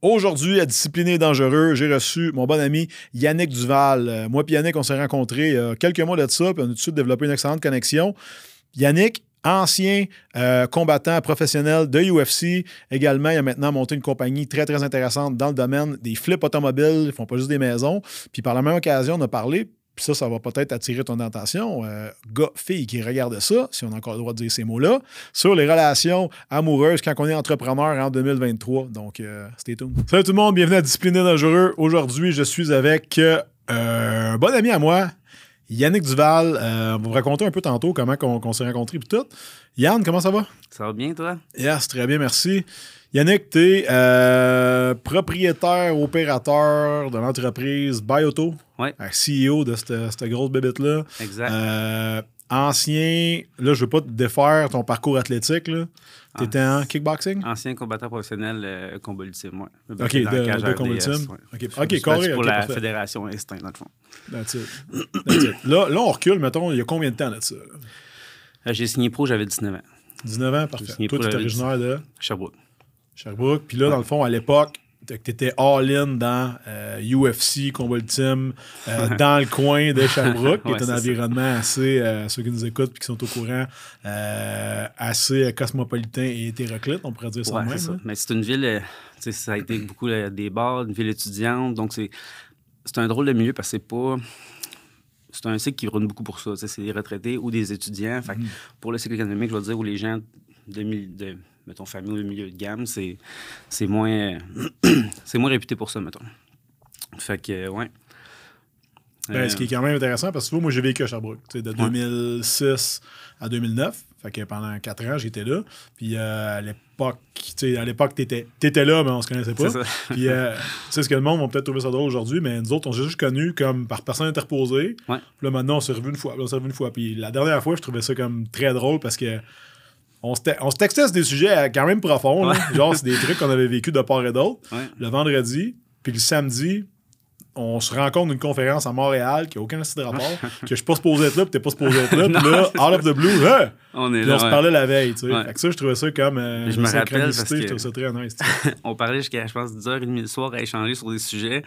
Aujourd'hui, à Discipliné et Dangereux, j'ai reçu mon bon ami Yannick Duval. Euh, moi et Yannick, on s'est rencontrés a quelques mois de ça, puis on a tout de suite développé une excellente connexion. Yannick, ancien euh, combattant professionnel de UFC. Également, il a maintenant monté une compagnie très, très intéressante dans le domaine des flips automobiles. Ils font pas juste des maisons. Puis par la même occasion, on a parlé puis ça, ça va peut-être attirer ton attention, euh, gars, fille qui regarde ça, si on a encore le droit de dire ces mots-là, sur les relations amoureuses quand on est entrepreneur en 2023. Donc, euh, stay tuned. Salut tout le monde, bienvenue à Discipliné Dangereux. Aujourd'hui, je suis avec euh, un bon ami à moi, Yannick Duval. Euh, on va vous raconter un peu tantôt comment on, s'est rencontrés et tout. Yann, comment ça va? Ça va bien, toi? Yes, très bien, merci. Yannick, tu es euh, propriétaire, opérateur de l'entreprise Bioto. Oui. CEO de cette, cette grosse bébête-là. Exact. Euh, ancien, là, je veux pas te défaire ton parcours athlétique. Tu étais en kickboxing? Ancien combattant professionnel euh, combat ultime, oui. OK, de, de combat ultime. OK, correct. pour la Fédération Instinct, dans le fond. That's it. That's it. Là, là, on recule, mettons, il y a combien de temps là, de ça? Euh, j'ai signé pro, j'avais 19 ans. 19 ans, parfait. Toi, tu es originaire de? Sherbrooke. Sherbrooke. Puis là, dans le fond, à l'époque, tu étais all-in dans UFC, euh, combat ultime, euh, dans le coin de Sherbrooke, qui est un environnement assez, euh, ceux qui nous écoutent et qui sont au courant, assez cosmopolitain et hétéroclite, on pourrait dire ça même. Ça. Mais c'est une ville, ça a été beaucoup des bars, une ville étudiante, donc c'est un drôle de milieu parce que c'est pas c'est un cycle qui run beaucoup pour ça. C'est des retraités ou des étudiants. Fait, mm-hmm. Pour le cycle économique, je veux dire, où les gens de, de mettons, famille ou milieu de gamme, c'est, c'est moins c'est moins réputé pour ça, mettons. Fait que, ouais. Ben, ce qui est quand même intéressant, parce que moi, j'ai vécu à Sherbrooke, de 2006 à 2009. Fait que pendant quatre ans, j'étais là. Puis euh, à l'époque, à l'époque, t'étais, étais là, mais on se connaissait pas. Puis euh, tu sais ce que le monde va peut-être trouver ça drôle aujourd'hui, mais nous autres, on s'est juste connus comme par personne interposée. Puis là, maintenant, on s'est revus une fois. on s'est revu une fois. Puis la dernière fois, je trouvais ça comme très drôle parce que on se, on textait sur des sujets quand même profonds. Genre, c'est des trucs qu'on avait vécu de part et d'autre. Le vendredi, puis le samedi, on se rencontre d'une conférence à Montréal qui n'a aucun de rapport, que je suis pas supposé être là, puis t'es pas supposé être là, puis là, out of the blue, hein? on est là. on se parlait la veille, tu sais. Fait que ça, je trouvais ça comme euh, je me rappelle parce que je trouvais ça très nice. on parlait jusqu'à, je pense, 10h30 le soir à échanger sur des sujets.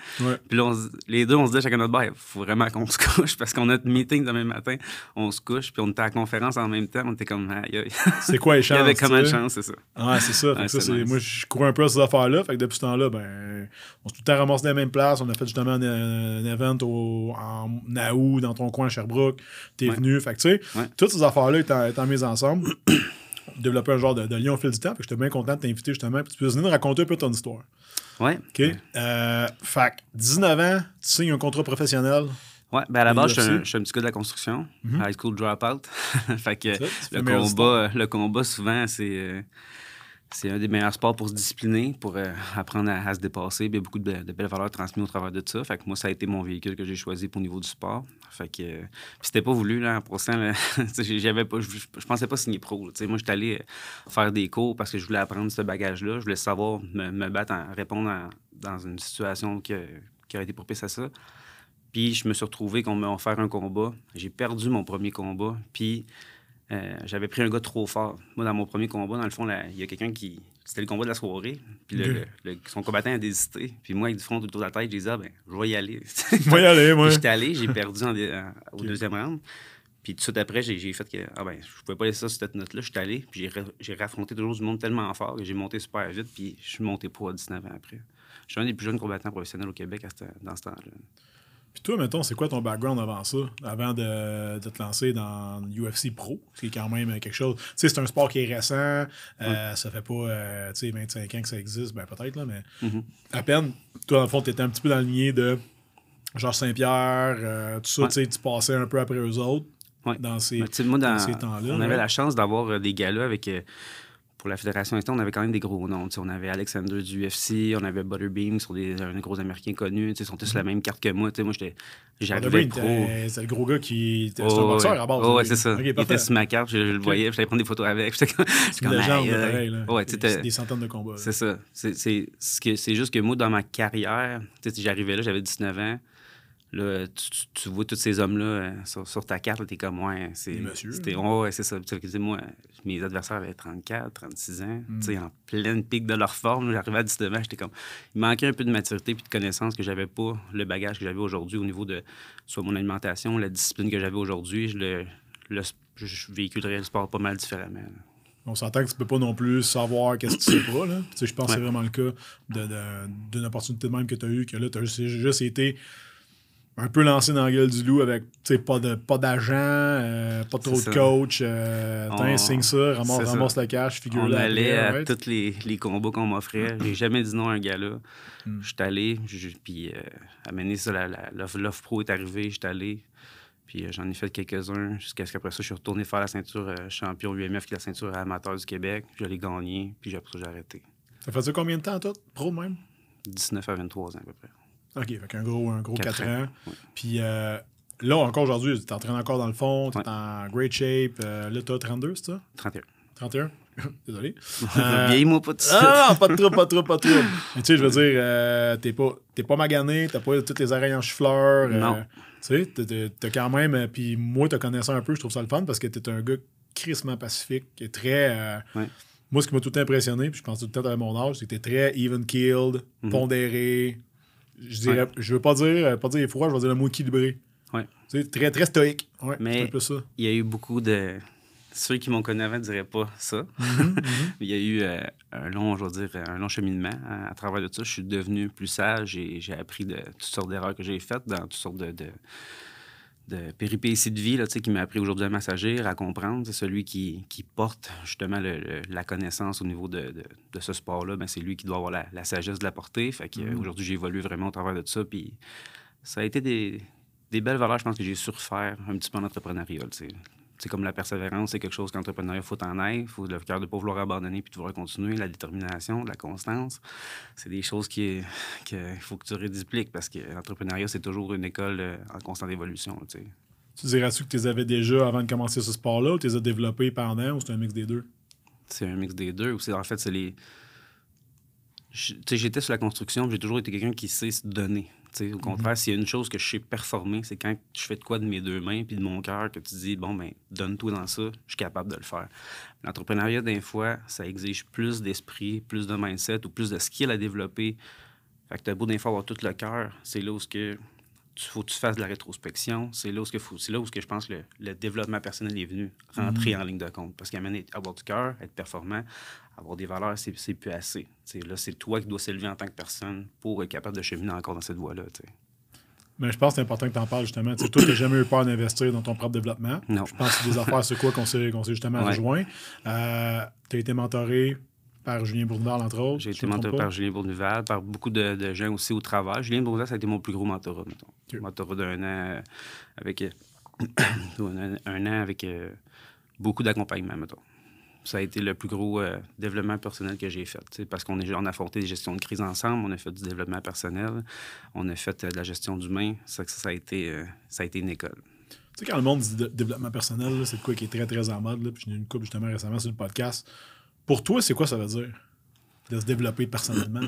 Puis là, les deux, on se disait chacun notre bail, il faut vraiment qu'on se couche parce qu'on a notre meeting demain matin, on se couche, puis on était à la conférence en même temps, on était comme, aïe, C'est quoi les chances? Il y avait comment de chance, c'est ça. Ouais, c'est ça. Fait que ça Moi, je cours un peu à ces affaires-là, fait que depuis ce temps-là, ben, on s'est tout le temps ramassé dans la même place, on a fait justement un, event au, en Naou, dans ton coin à Sherbrooke, t'es venu, fait que tu sais, toutes ces affaires-là étant mises ensemble, développer un genre de, lien au fil du temps. J'étais bien content de t'inviter justement. Puis tu peux venir nous raconter un peu ton histoire. Ouais. OK? Euh, fait 19 ans, tu signes un contrat professionnel. Ouais, ben à la base, je suis, un, petit gars de la construction, mm-hmm. high school dropout. fait que le, combat, le combat, souvent, c'est. Euh, c'est un des meilleurs sports pour se discipliner, pour euh, apprendre à, se dépasser. Il y a beaucoup de, belles valeurs transmises au travers de ça. Fait que moi, ça a été mon véhicule que j'ai choisi pour le niveau du sport. Fait que euh, c'était pas voulu, là, pour ça. j'avais pas, je, pensais pas signer pro. Moi, j'étais allé euh, faire des cours parce que je voulais apprendre ce bagage-là. Je voulais savoir me, battre, en, répondre dans une situation qui aurait été propice à ça. Puis je me suis retrouvé qu'on m'a offert un combat. J'ai perdu mon premier combat. Puis euh, j'avais pris un gars trop fort. Moi, dans mon premier combat, dans le fond, il y a quelqu'un qui. C'était le combat de la soirée. Puis le, son combattant a désisté. Puis moi, avec du front autour de la tête, j'ai dit, ah, ben, je vais y aller. je vais y aller, moi. J'étais allé, j'ai perdu au deuxième round. Puis tout de suite après, j'ai fait que, ah ben, je pouvais pas laisser ça sur cette note-là. Je suis allé, puis j'ai raffronté toujours du monde tellement fort que j'ai monté super vite, puis je suis monté pour à 19 ans après. Je suis un des plus jeunes combattants professionnels au Québec dans ce temps-là. Puis toi, mettons, c'est quoi ton background avant ça, avant de, te lancer dans UFC Pro, qui est quand même quelque chose? Tu sais, c'est un sport qui est récent, euh, ça fait pas euh, tu sais, 25 ans que ça existe, ben peut-être, là, mais mm-hmm. à peine. Toi, dans le fond, tu étais un petit peu dans le lignée de Georges Saint-Pierre, euh, tout ça, tu sais, tu passais un peu après eux autres. Dans ces, ben, dans ces temps-là. On avait la chance d'avoir des galas avec pour la Fédération Instant, on avait quand même des gros noms. on avait Alexander du UFC, on avait Butterbeam sur des, gros Américains connus. Ils sont tous la mhm. même carte que moi. moi, j'étais, j'arrivais pro. C'est le gros gars qui était oh, un boxeur à base. Oh, ouais, c'est ça. il était sur ma carte, je, le voyais, j'allais prendre des photos avec. J'étais comme, c'est comme légende, ouais, des, centaines de combats. C'est ça. C'est, juste que moi, dans ma carrière, j'arrivais là, j'avais 19 ans Là, tu, vois tous ces hommes-là euh, sur, ta carte, tu es comme, ouais, c'est. C'était, ouais, c'est ça. moi, mes adversaires avaient 34, 36 ans, mm. tu sais, en pleine pique de leur forme. J'arrivais à 19 ans, j'étais comme. Il manquait un peu de maturité puis de connaissance que j'avais pas, le bagage que j'avais aujourd'hui au niveau de soit mon alimentation, la discipline que j'avais aujourd'hui. Je, le, le, je véhiculerais le sport pas mal différemment. On s'entend que tu peux pas non plus savoir qu'est-ce que tu sais pas. Là. je pense que c'est vraiment le cas d'une opportunité de même que tu as eue, que là, tu as juste été un peu lancé dans la gueule du loup avec pas de pas d'agent, euh, pas trop de coach. Euh, on, signe ça, ramasse, ramasse le cash, figure On allait à tous les, les, combats qu'on m'offrait. J'ai jamais dit non à un gars-là. Je suis allé, puis euh, amener ça, l'offre pro est arrivée, je suis allé. Puis j'en ai fait quelques-uns jusqu'à ce qu'après ça, je suis retourné faire la ceinture champion UMF, qui est la ceinture amateur du Québec. Je l'ai gagné, puis après ça, j'ai arrêté. Ça faisait combien de temps, toi, pro même? 19 à 23 ans à peu près. OK, fait un gros, un gros 4, ans. Puis euh, là, encore aujourd'hui, tu t'entraînes encore dans le fond, tu es en great shape. Euh, là, tu as 32, c'est ça? 31. 31? Désolé. Euh, Vieillis-moi pas tout ça. Ah, pas de trouble, pas de trouble, pas de trouble. Tu sais, je veux dire, euh, t'es pas, pas magané, t'as pas toutes les oreilles en chou-fleur. non. Tu sais, t'as quand même. Puis moi, te connaissant un peu, je trouve ça le fun parce que t'es un gars crissement pacifique, qui est très. Moi, ce qui m'a tout impressionné, puis je pense tout le temps à mon âge, c'est que t'es très even-keeled, mhm. pondéré, je dirais, je veux pas dire, euh, pas dire froid, je veux dire le mot équilibré. Ouais. Tu très, très stoïque. Ouais, Mais il y a eu beaucoup de. Ceux qui m'ont connu avant ne diraient pas ça. Mhm, mhm. il y a eu euh, un long, je veux dire, un long cheminement à, travers de ça. Je suis devenu plus sage et j'ai appris de toutes sortes d'erreurs que j'ai faites dans toutes sortes de, de péripéties de vie là, qui m'a appris aujourd'hui à m'assagir, à comprendre. C'est celui qui, porte justement la connaissance au niveau de, ce sport-là. Ben, c'est lui qui doit avoir la, sagesse de la porter. Fait mm. Aujourd'hui, j'ai évolué vraiment au travers de ça. Puis ça a été des, belles valeurs, je pense, que j'ai su refaire un petit peu en entrepreneuriat c'est comme la persévérance, c'est quelque chose qu'entrepreneur, il faut en. Il faut le cœur de ne pas vouloir abandonner puis de vouloir continuer. La détermination, la constance, c'est des choses qu'il faut que tu redupliques parce que l'entrepreneuriat, c'est toujours une école euh, en constante évolution. Tu dirais-tu que tu les avais déjà avant de commencer ce sport-là ou tu les as développés pendant ou c'est un mix des deux? C'est un mix des deux. Ou en fait, c'est les. J'étais sur la construction, j'ai toujours été quelqu'un qui sait se donner au mhm. contraire, s'il y a une chose que je sais performer, c'est quand je fais de quoi de mes deux mains puis de mon cœur que tu dis, bon, ben, donne-toi dans ça, je suis capable de le faire. L'entrepreneuriat, des fois, ça exige plus d'esprit, plus de mindset ou plus de skill à développer. Fait que tu as beau des fois avoir tout le cœur, c'est là où que tu faut que tu fasses de la rétrospection. C'est là où, c'est là où je pense que le, développement personnel est venu rentrer mhm. en ligne de compte. Parce qu'à avoir du cœur, être performant, avoir des valeurs, c'est, plus assez. là, c'est toi qui dois s'élever en tant que personne pour être capable de cheminer encore dans cette voie-là. Mais je pense que c'est important que tu en parles justement. toi, tu n'as jamais eu peur d'investir dans ton propre développement. Non. Je pense que c'est des affaires sur quoi qu'on s'est, justement rejoint. Euh, tu as été mentoré par Julien Bourneval, entre autres. J'ai été mentoré par Julien Bourneval, par beaucoup de, gens aussi au travail. Julien Bourneval, ça a été mon plus gros mentorat, mettons. Mentorat d'un an euh, avec... Euh, un, an avec beaucoup d'accompagnement, mettons ça a été le plus gros euh, développement personnel que j'ai fait. Parce qu'on on a affronté des gestions de crise ensemble, on a fait du développement personnel, on a fait euh, de la gestion d'humain. Ça, ça, a été, euh, ça a été une école. Tu sais, quand le monde dit développement personnel, c'est quoi qui est très, très en mode. Là, puis j'ai eu une coupe justement récemment sur le podcast. Pour toi, c'est quoi ça veut dire? De se développer personnellement.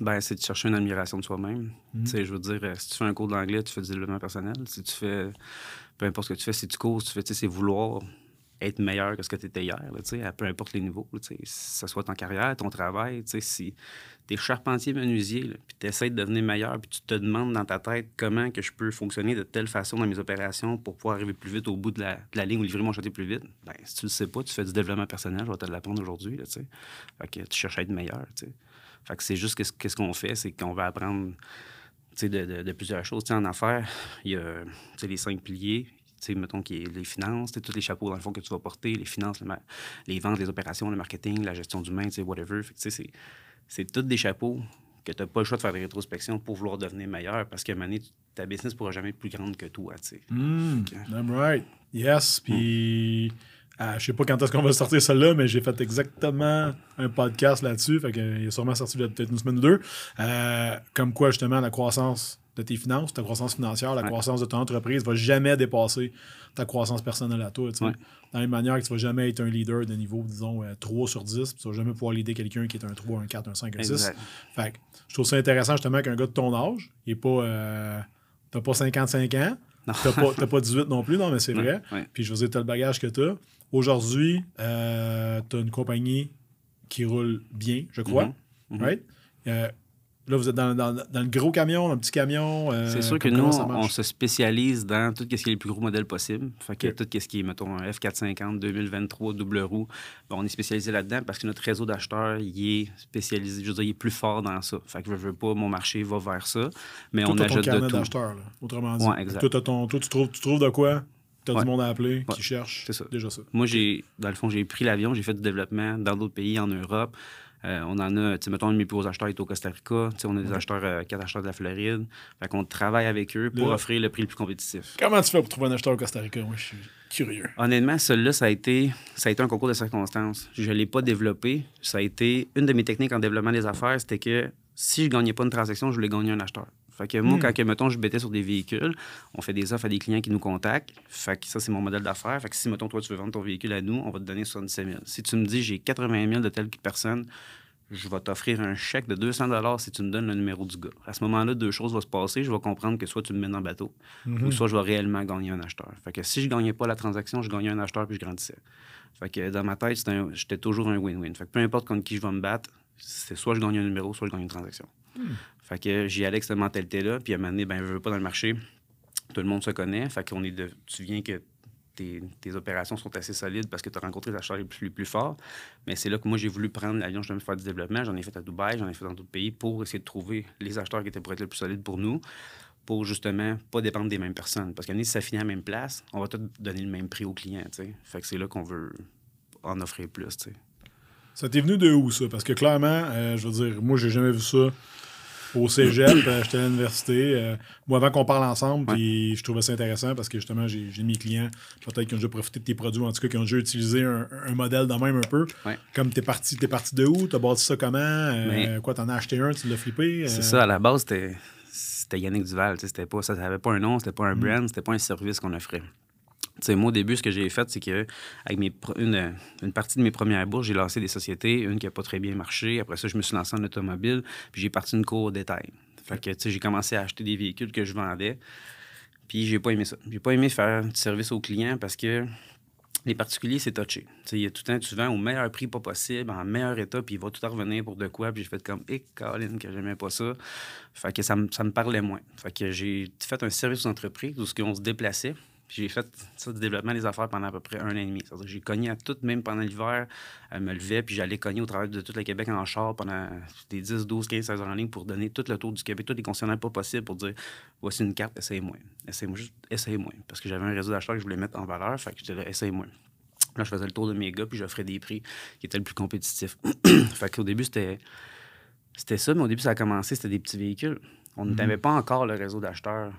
ben, c'est de chercher une admiration de soi-même. Mm. Je veux dire, si tu fais un cours d'anglais, tu fais du développement personnel. Si tu fais, peu importe ce que tu fais, si tu cours, tu fais, c'est vouloir être meilleur que ce que tu étais hier, là, à peu importe les niveaux, que ce soit ton carrière, ton travail. Si tu es charpentier menuisier, puis tu essaies de devenir meilleur, puis tu te demandes dans ta tête comment que je peux fonctionner de telle façon dans mes opérations pour pouvoir arriver plus vite au bout de la, ligne ou livrer mon chantier plus vite, ben, si tu le sais pas, tu fais du développement personnel, je vais te l'apprendre aujourd'hui. Fait que tu cherches à être meilleur. Fait que c'est juste qu'est-ce qu'on fait, c'est qu'on va apprendre de, de, de, plusieurs choses. en affaires, il y a les cinq piliers, mettons, qui est les finances, tous les chapeaux, dans le fond, que tu vas porter, les finances, les ventes, les opérations, le marketing, la gestion d'humain, whatever. c'est tous des chapeaux que tu n'as pas le choix de faire des rétrospections pour vouloir devenir meilleur parce moment donné, ta business ne pourra jamais être plus grande que toi. Mm, I'm right. Yes. Puis, je euh, je sais pas quand est-ce qu'on va sortir celle-là, mais j'ai fait exactement un podcast là-dessus. Fait qu'il est sûrement sorti peut-être une semaine ou deux. Euh, comme quoi, justement, la croissance de tes finances, ta croissance financière, la croissance de ton entreprise va jamais dépasser ta croissance personnelle à toi. Dans la même manière que tu vas jamais être un leader de niveau, disons, 3 euh, sur 10, puis tu vas jamais pouvoir leader quelqu'un qui est un 3, un 4, un 5, un 6. Fait je trouve ça intéressant justement qu'un gars de ton âge, il n'est pas. Euh, n'as pas 55 ans. Tu n'as pas, 18 non plus, non, mais c'est vrai. Puis je veux dire, tu as le bagage que tu as. Aujourd'hui, euh, tu as une compagnie qui roule bien, je crois. Mm-hmm. Mm-hmm. Right? Euh, Là, vous êtes dans, le gros camion, le petit camion. Euh, c'est sûr que nous, on se spécialise dans tout ce qui est les plus gros modèles possibles. Fait que tout ce qui est, mettons, un F450 2023 double roue, ben, on est spécialisé là-dedans parce que notre réseau d'acheteurs, il est spécialisé, je veux dire, il est plus fort dans ça. Fait que je veux pas, mon marché va vers ça. Mais on ajoute de tout. d'acheteur, autrement dit. Ouais, exact. Toi, ton, toi, tu, trouves, tu trouves de quoi? Tu as du monde à appeler qui cherche. C'est ça. Déjà ça. Moi, j'ai, dans le fond, j'ai pris l'avion, j'ai fait du développement dans d'autres pays en Europe. Euh, on en a, tu sais, mettons, un de mes plus gros acheteurs est au Costa Rica. Tu sais, on a des acheteurs, euh, quatre acheteurs de la Floride. Fait qu'on travaille avec eux pour offrir le prix le plus compétitif. Comment tu fais pour trouver un acheteur au Costa Rica? Moi, je suis curieux. Honnêtement, celui-là, ça a été, ça a été un concours de circonstances. Je ne l'ai pas développé. Ça a été une de mes techniques en développement des affaires, c'était que si je ne gagnais pas une transaction, je voulais gagner un acheteur. Fait que moi, hmm. quand, mettons, je bêtais sur des véhicules, on fait des offres à des clients qui nous contactent. Fait que ça, c'est mon modèle d'affaires. Fait que si, mettons, toi, tu veux vendre ton véhicule à nous, on va te donner 77 000. Si tu me dis, j'ai 80 000 de telle personne, je vais t'offrir un chèque de 200 si tu me donnes le numéro du gars. À ce moment-là, deux choses vont se passer. Je vais comprendre que soit tu me mets dans le bateau, ou mhm. soit je vais réellement gagner un acheteur. Fait que si je gagnais pas la transaction, je gagnais un acheteur puis je grandissais. Fait que dans ma tête, j'étais toujours un win-win. Fait que peu importe contre qui je vais me battre, c'est soit je gagne un numéro, soit je gagne une transaction. Hmm. Fait que j'y allais avec cette mentalité-là. Puis à un moment donné, ben, je veux pas dans le marché. Tout le monde se connaît. Fait qu'on est. Tu viens que tes, opérations sont assez solides parce que tu as rencontré les acheteurs les plus, plus forts. Mais c'est là que moi, j'ai voulu prendre l'avion, je me faire du développement. J'en ai fait à Dubaï, j'en ai fait dans d'autres pays pour essayer de trouver les acheteurs qui étaient pour être les plus solides pour nous, pour justement pas dépendre des mêmes personnes. Parce que si ça finit à la même place, on va tout donner le même prix aux clients. Fait que c'est là qu'on veut en offrir plus. Ça t'est venu de où, ça? Parce que clairement, euh, je veux dire, moi, j'ai jamais vu ça au cégep, euh, j'étais à l'université. Euh, moi, avant qu'on parle ensemble, puis je trouvais ça intéressant parce que justement, j'ai mes clients, peut-être qui ont déjà profité de tes produits, en tout cas, qui ont déjà utilisé un, modèle de même un peu. Comme t'es parti, es parti de où? T'as bâti ça comment? Euh, quoi, t'en as acheté un, tu l'as flippé? C'est ça, à la base, c'était Yannick Duval. C'était pas, ça n'avait pas un nom, c'était pas un mm. brand, c'était pas un service qu'on offrait moi, au début, ce que j'ai fait, c'est que avec une, partie de mes premières bourses, j'ai lancé des sociétés, une qui n'a pas très bien marché. Après ça, je me suis lancé en automobile, puis j'ai parti une cour au détail. Fait que, j'ai commencé à acheter des véhicules que je vendais, puis j'ai pas aimé ça. J'ai pas aimé faire du service aux clients parce que les particuliers, c'est touché. Il y a tout le temps, tu vends au meilleur prix pas possible, en meilleur état, puis il va tout à revenir pour de quoi. Puis j'ai fait comme, hé, eh, Colin, que j'aimais pas ça. Fait que ça, me parlait moins. Fait que j'ai fait un service aux entreprises où on se déplaçait. J'ai fait ça du développement des affaires pendant à peu près un an et demi. J'ai cogné à tout, même pendant l'hiver. Elle me levait, puis j'allais cogner au travers de tout le Québec en char pendant des 10, 12, 15, 16 heures en ligne pour donner tout le tour du Québec, tous les concessionnaires pas possibles pour dire voici une carte, essayez-moi. Essayez-moi, juste essayez-moi. Parce que j'avais un réseau d'acheteurs que je voulais mettre en valeur, fait que je disais essayez-moi. Là, je faisais le tour de mes gars, puis j'offrais des prix qui étaient le plus compétitifs. fait qu'au début, c'était. C'était ça, mais au début, ça a commencé, c'était des petits véhicules. On mhm. n'avait pas encore le réseau d'acheteurs,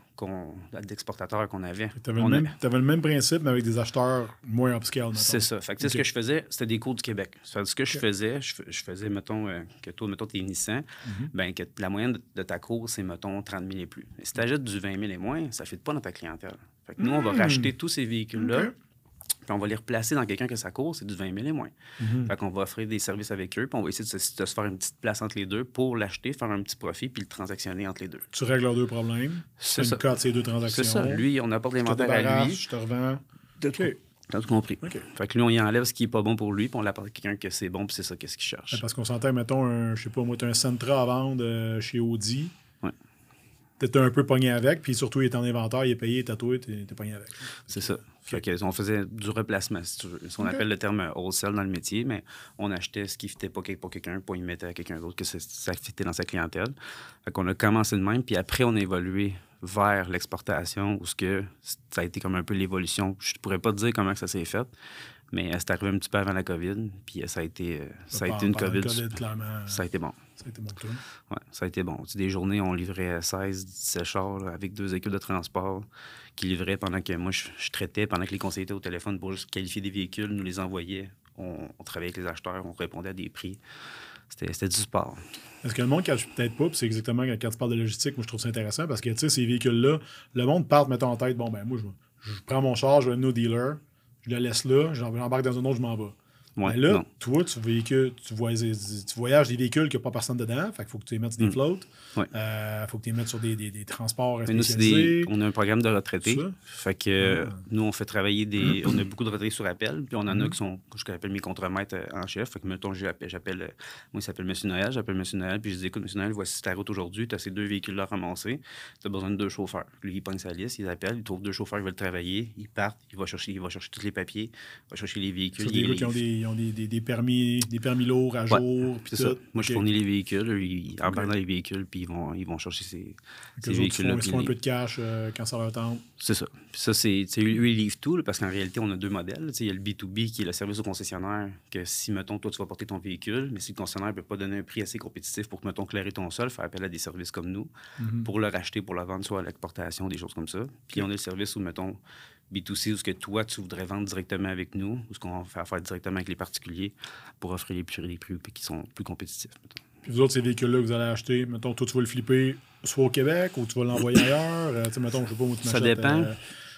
d'exportateurs qu'on avait. Tu avais, le même principe, mais avec des acheteurs moins upscale. C'est ça. Fait que, Ce que je faisais, c'était des cours du Québec. ce que je faisais, je, faisais, mettons, euh, que toi, mettons, t'es Nissan, mhm. ben, que la moyenne de, ta cour, c'est, mettons, 30 000 et plus. Et si tu achètes du 20 000 et moins, ça ne fait pas dans ta clientèle. Fait que nous, on va hmm. racheter tous ces véhicules-là puis on va les replacer dans quelqu'un que sa course, c'est du 20 000 et moins. Mhm. Fait qu'on va offrir des services avec eux, puis on va essayer de se, faire une petite place entre les deux pour l'acheter, faire un petit profit, puis le transactionner entre les deux. Tu règles leurs deux problèmes? C'est ça. de ces deux transactions. C'est ça. Lui, on apporte l'inventaire à lui. Je te revends. OK. T'as tout compris. Fait que lui, on y enlève ce qui est pas bon pour lui, puis on l'apporte à quelqu'un que c'est bon, puis c'est ça qu'est-ce qu'il cherche. Parce qu'on s'entend, mettons, un, je sais pas, moi, tu un Sentra à vendre euh, chez Audi t'étais un peu pogné avec, puis surtout, il est en inventaire, il est payé, il est tatoué, t'es pogné avec. C'est ça. Fait que, on faisait du replacement, si tu veux. On appelle le terme wholesale dans le métier, mais on achetait ce qui fitait pas pour quelqu'un, pour y mettre à quelqu'un d'autre, que ça fitait dans sa clientèle. Fait qu'on a commencé de même, puis après, on a évolué vers l'exportation, où ce que ça a été comme un peu l'évolution. Je pourrais pas te dire comment ça s'est fait, mais c'est arrivé un petit peu avant la COVID, puis ça a été, ça a été une COVID. ça a été bon. Ça a été bon Ouais, ça a été bon. des journées, on livrait 16, 17 chars avec deux équipes de transport qui livraient pendant que moi, je, traitais, pendant que les conseillers étaient au téléphone pour juste qualifier des véhicules, nous les envoyait. On, travaillait avec les acheteurs, on répondait à des prix. C'était du sport. Est-ce que le monde cache peut-être pas, c'est exactement quand tu parles de logistique, moi je trouve ça intéressant parce que tu sais, ces véhicules-là, le monde part mettre en tête, bon ben moi je, prends mon char, je vais à nos dealers, je le laisse là, j'embarque dans un autre, je m'en vais. Mais là, toi, tu, véhicules, tu, voyages, tu voyages des véhicules qui n'ont pas personne dedans. Fait qu'il faut que tu les mettes sur des mm. flottes. Il euh, faut que tu les mettes sur des, des, des transports spécialisés. on a un programme de retraités. Fait que ah. nous, on fait travailler des. on a beaucoup de retraités sur appel. Puis on en a mm-hmm. qui sont, ce que j'appelle mes contremaîtres euh, en chef. Fait que, mettons, j'appelle. Euh, moi, il s'appelle M. Noël. J'appelle M. Noël. Puis je dis, écoute, M. Noël, voici ta route aujourd'hui. Tu as ces deux véhicules-là ramasser. Tu as besoin de deux chauffeurs. Lui, il pogne sa liste, il appelle, il trouve deux chauffeurs qui veulent travailler. Ils partent, il va chercher, il va chercher tous les papiers, il va chercher les véhicules. Qui ont, des, ont des, des, permis, des permis lourds à jour. C'est ça. Moi, je fournis les véhicules. Ils embarquent dans les véhicules, puis ils vont, ils vont chercher ces, ces véhicules-là. Ils font un peu de cash euh, quand ça leur tente. C'est ça. Puis ça, c'est. Eux, ils livrent tout, parce qu'en réalité, on a deux modèles. Il y a le B2B qui est le service au concessionnaire, que si, mettons, toi, tu vas porter ton véhicule, mais si le concessionnaire ne peut pas donner un prix assez compétitif pour que, mettons, clairer ton sol, faire appel à des services comme nous mhm. pour le racheter, pour le vendre, soit à l'exportation, des choses comme ça. Puis on a le service où, mettons, B2C, où ce que toi, tu voudrais vendre directement avec nous, ou ce qu'on va faire directement avec les particuliers pour offrir les prix, les prix qui sont plus compétitifs. Puis vous autres, ces véhicules-là que vous allez acheter, mettons, toi, tu vas le flipper soit au Québec ou tu vas l'envoyer ailleurs. Euh, tu sais, mettons, je sais pas où tu Ça dépend. Euh,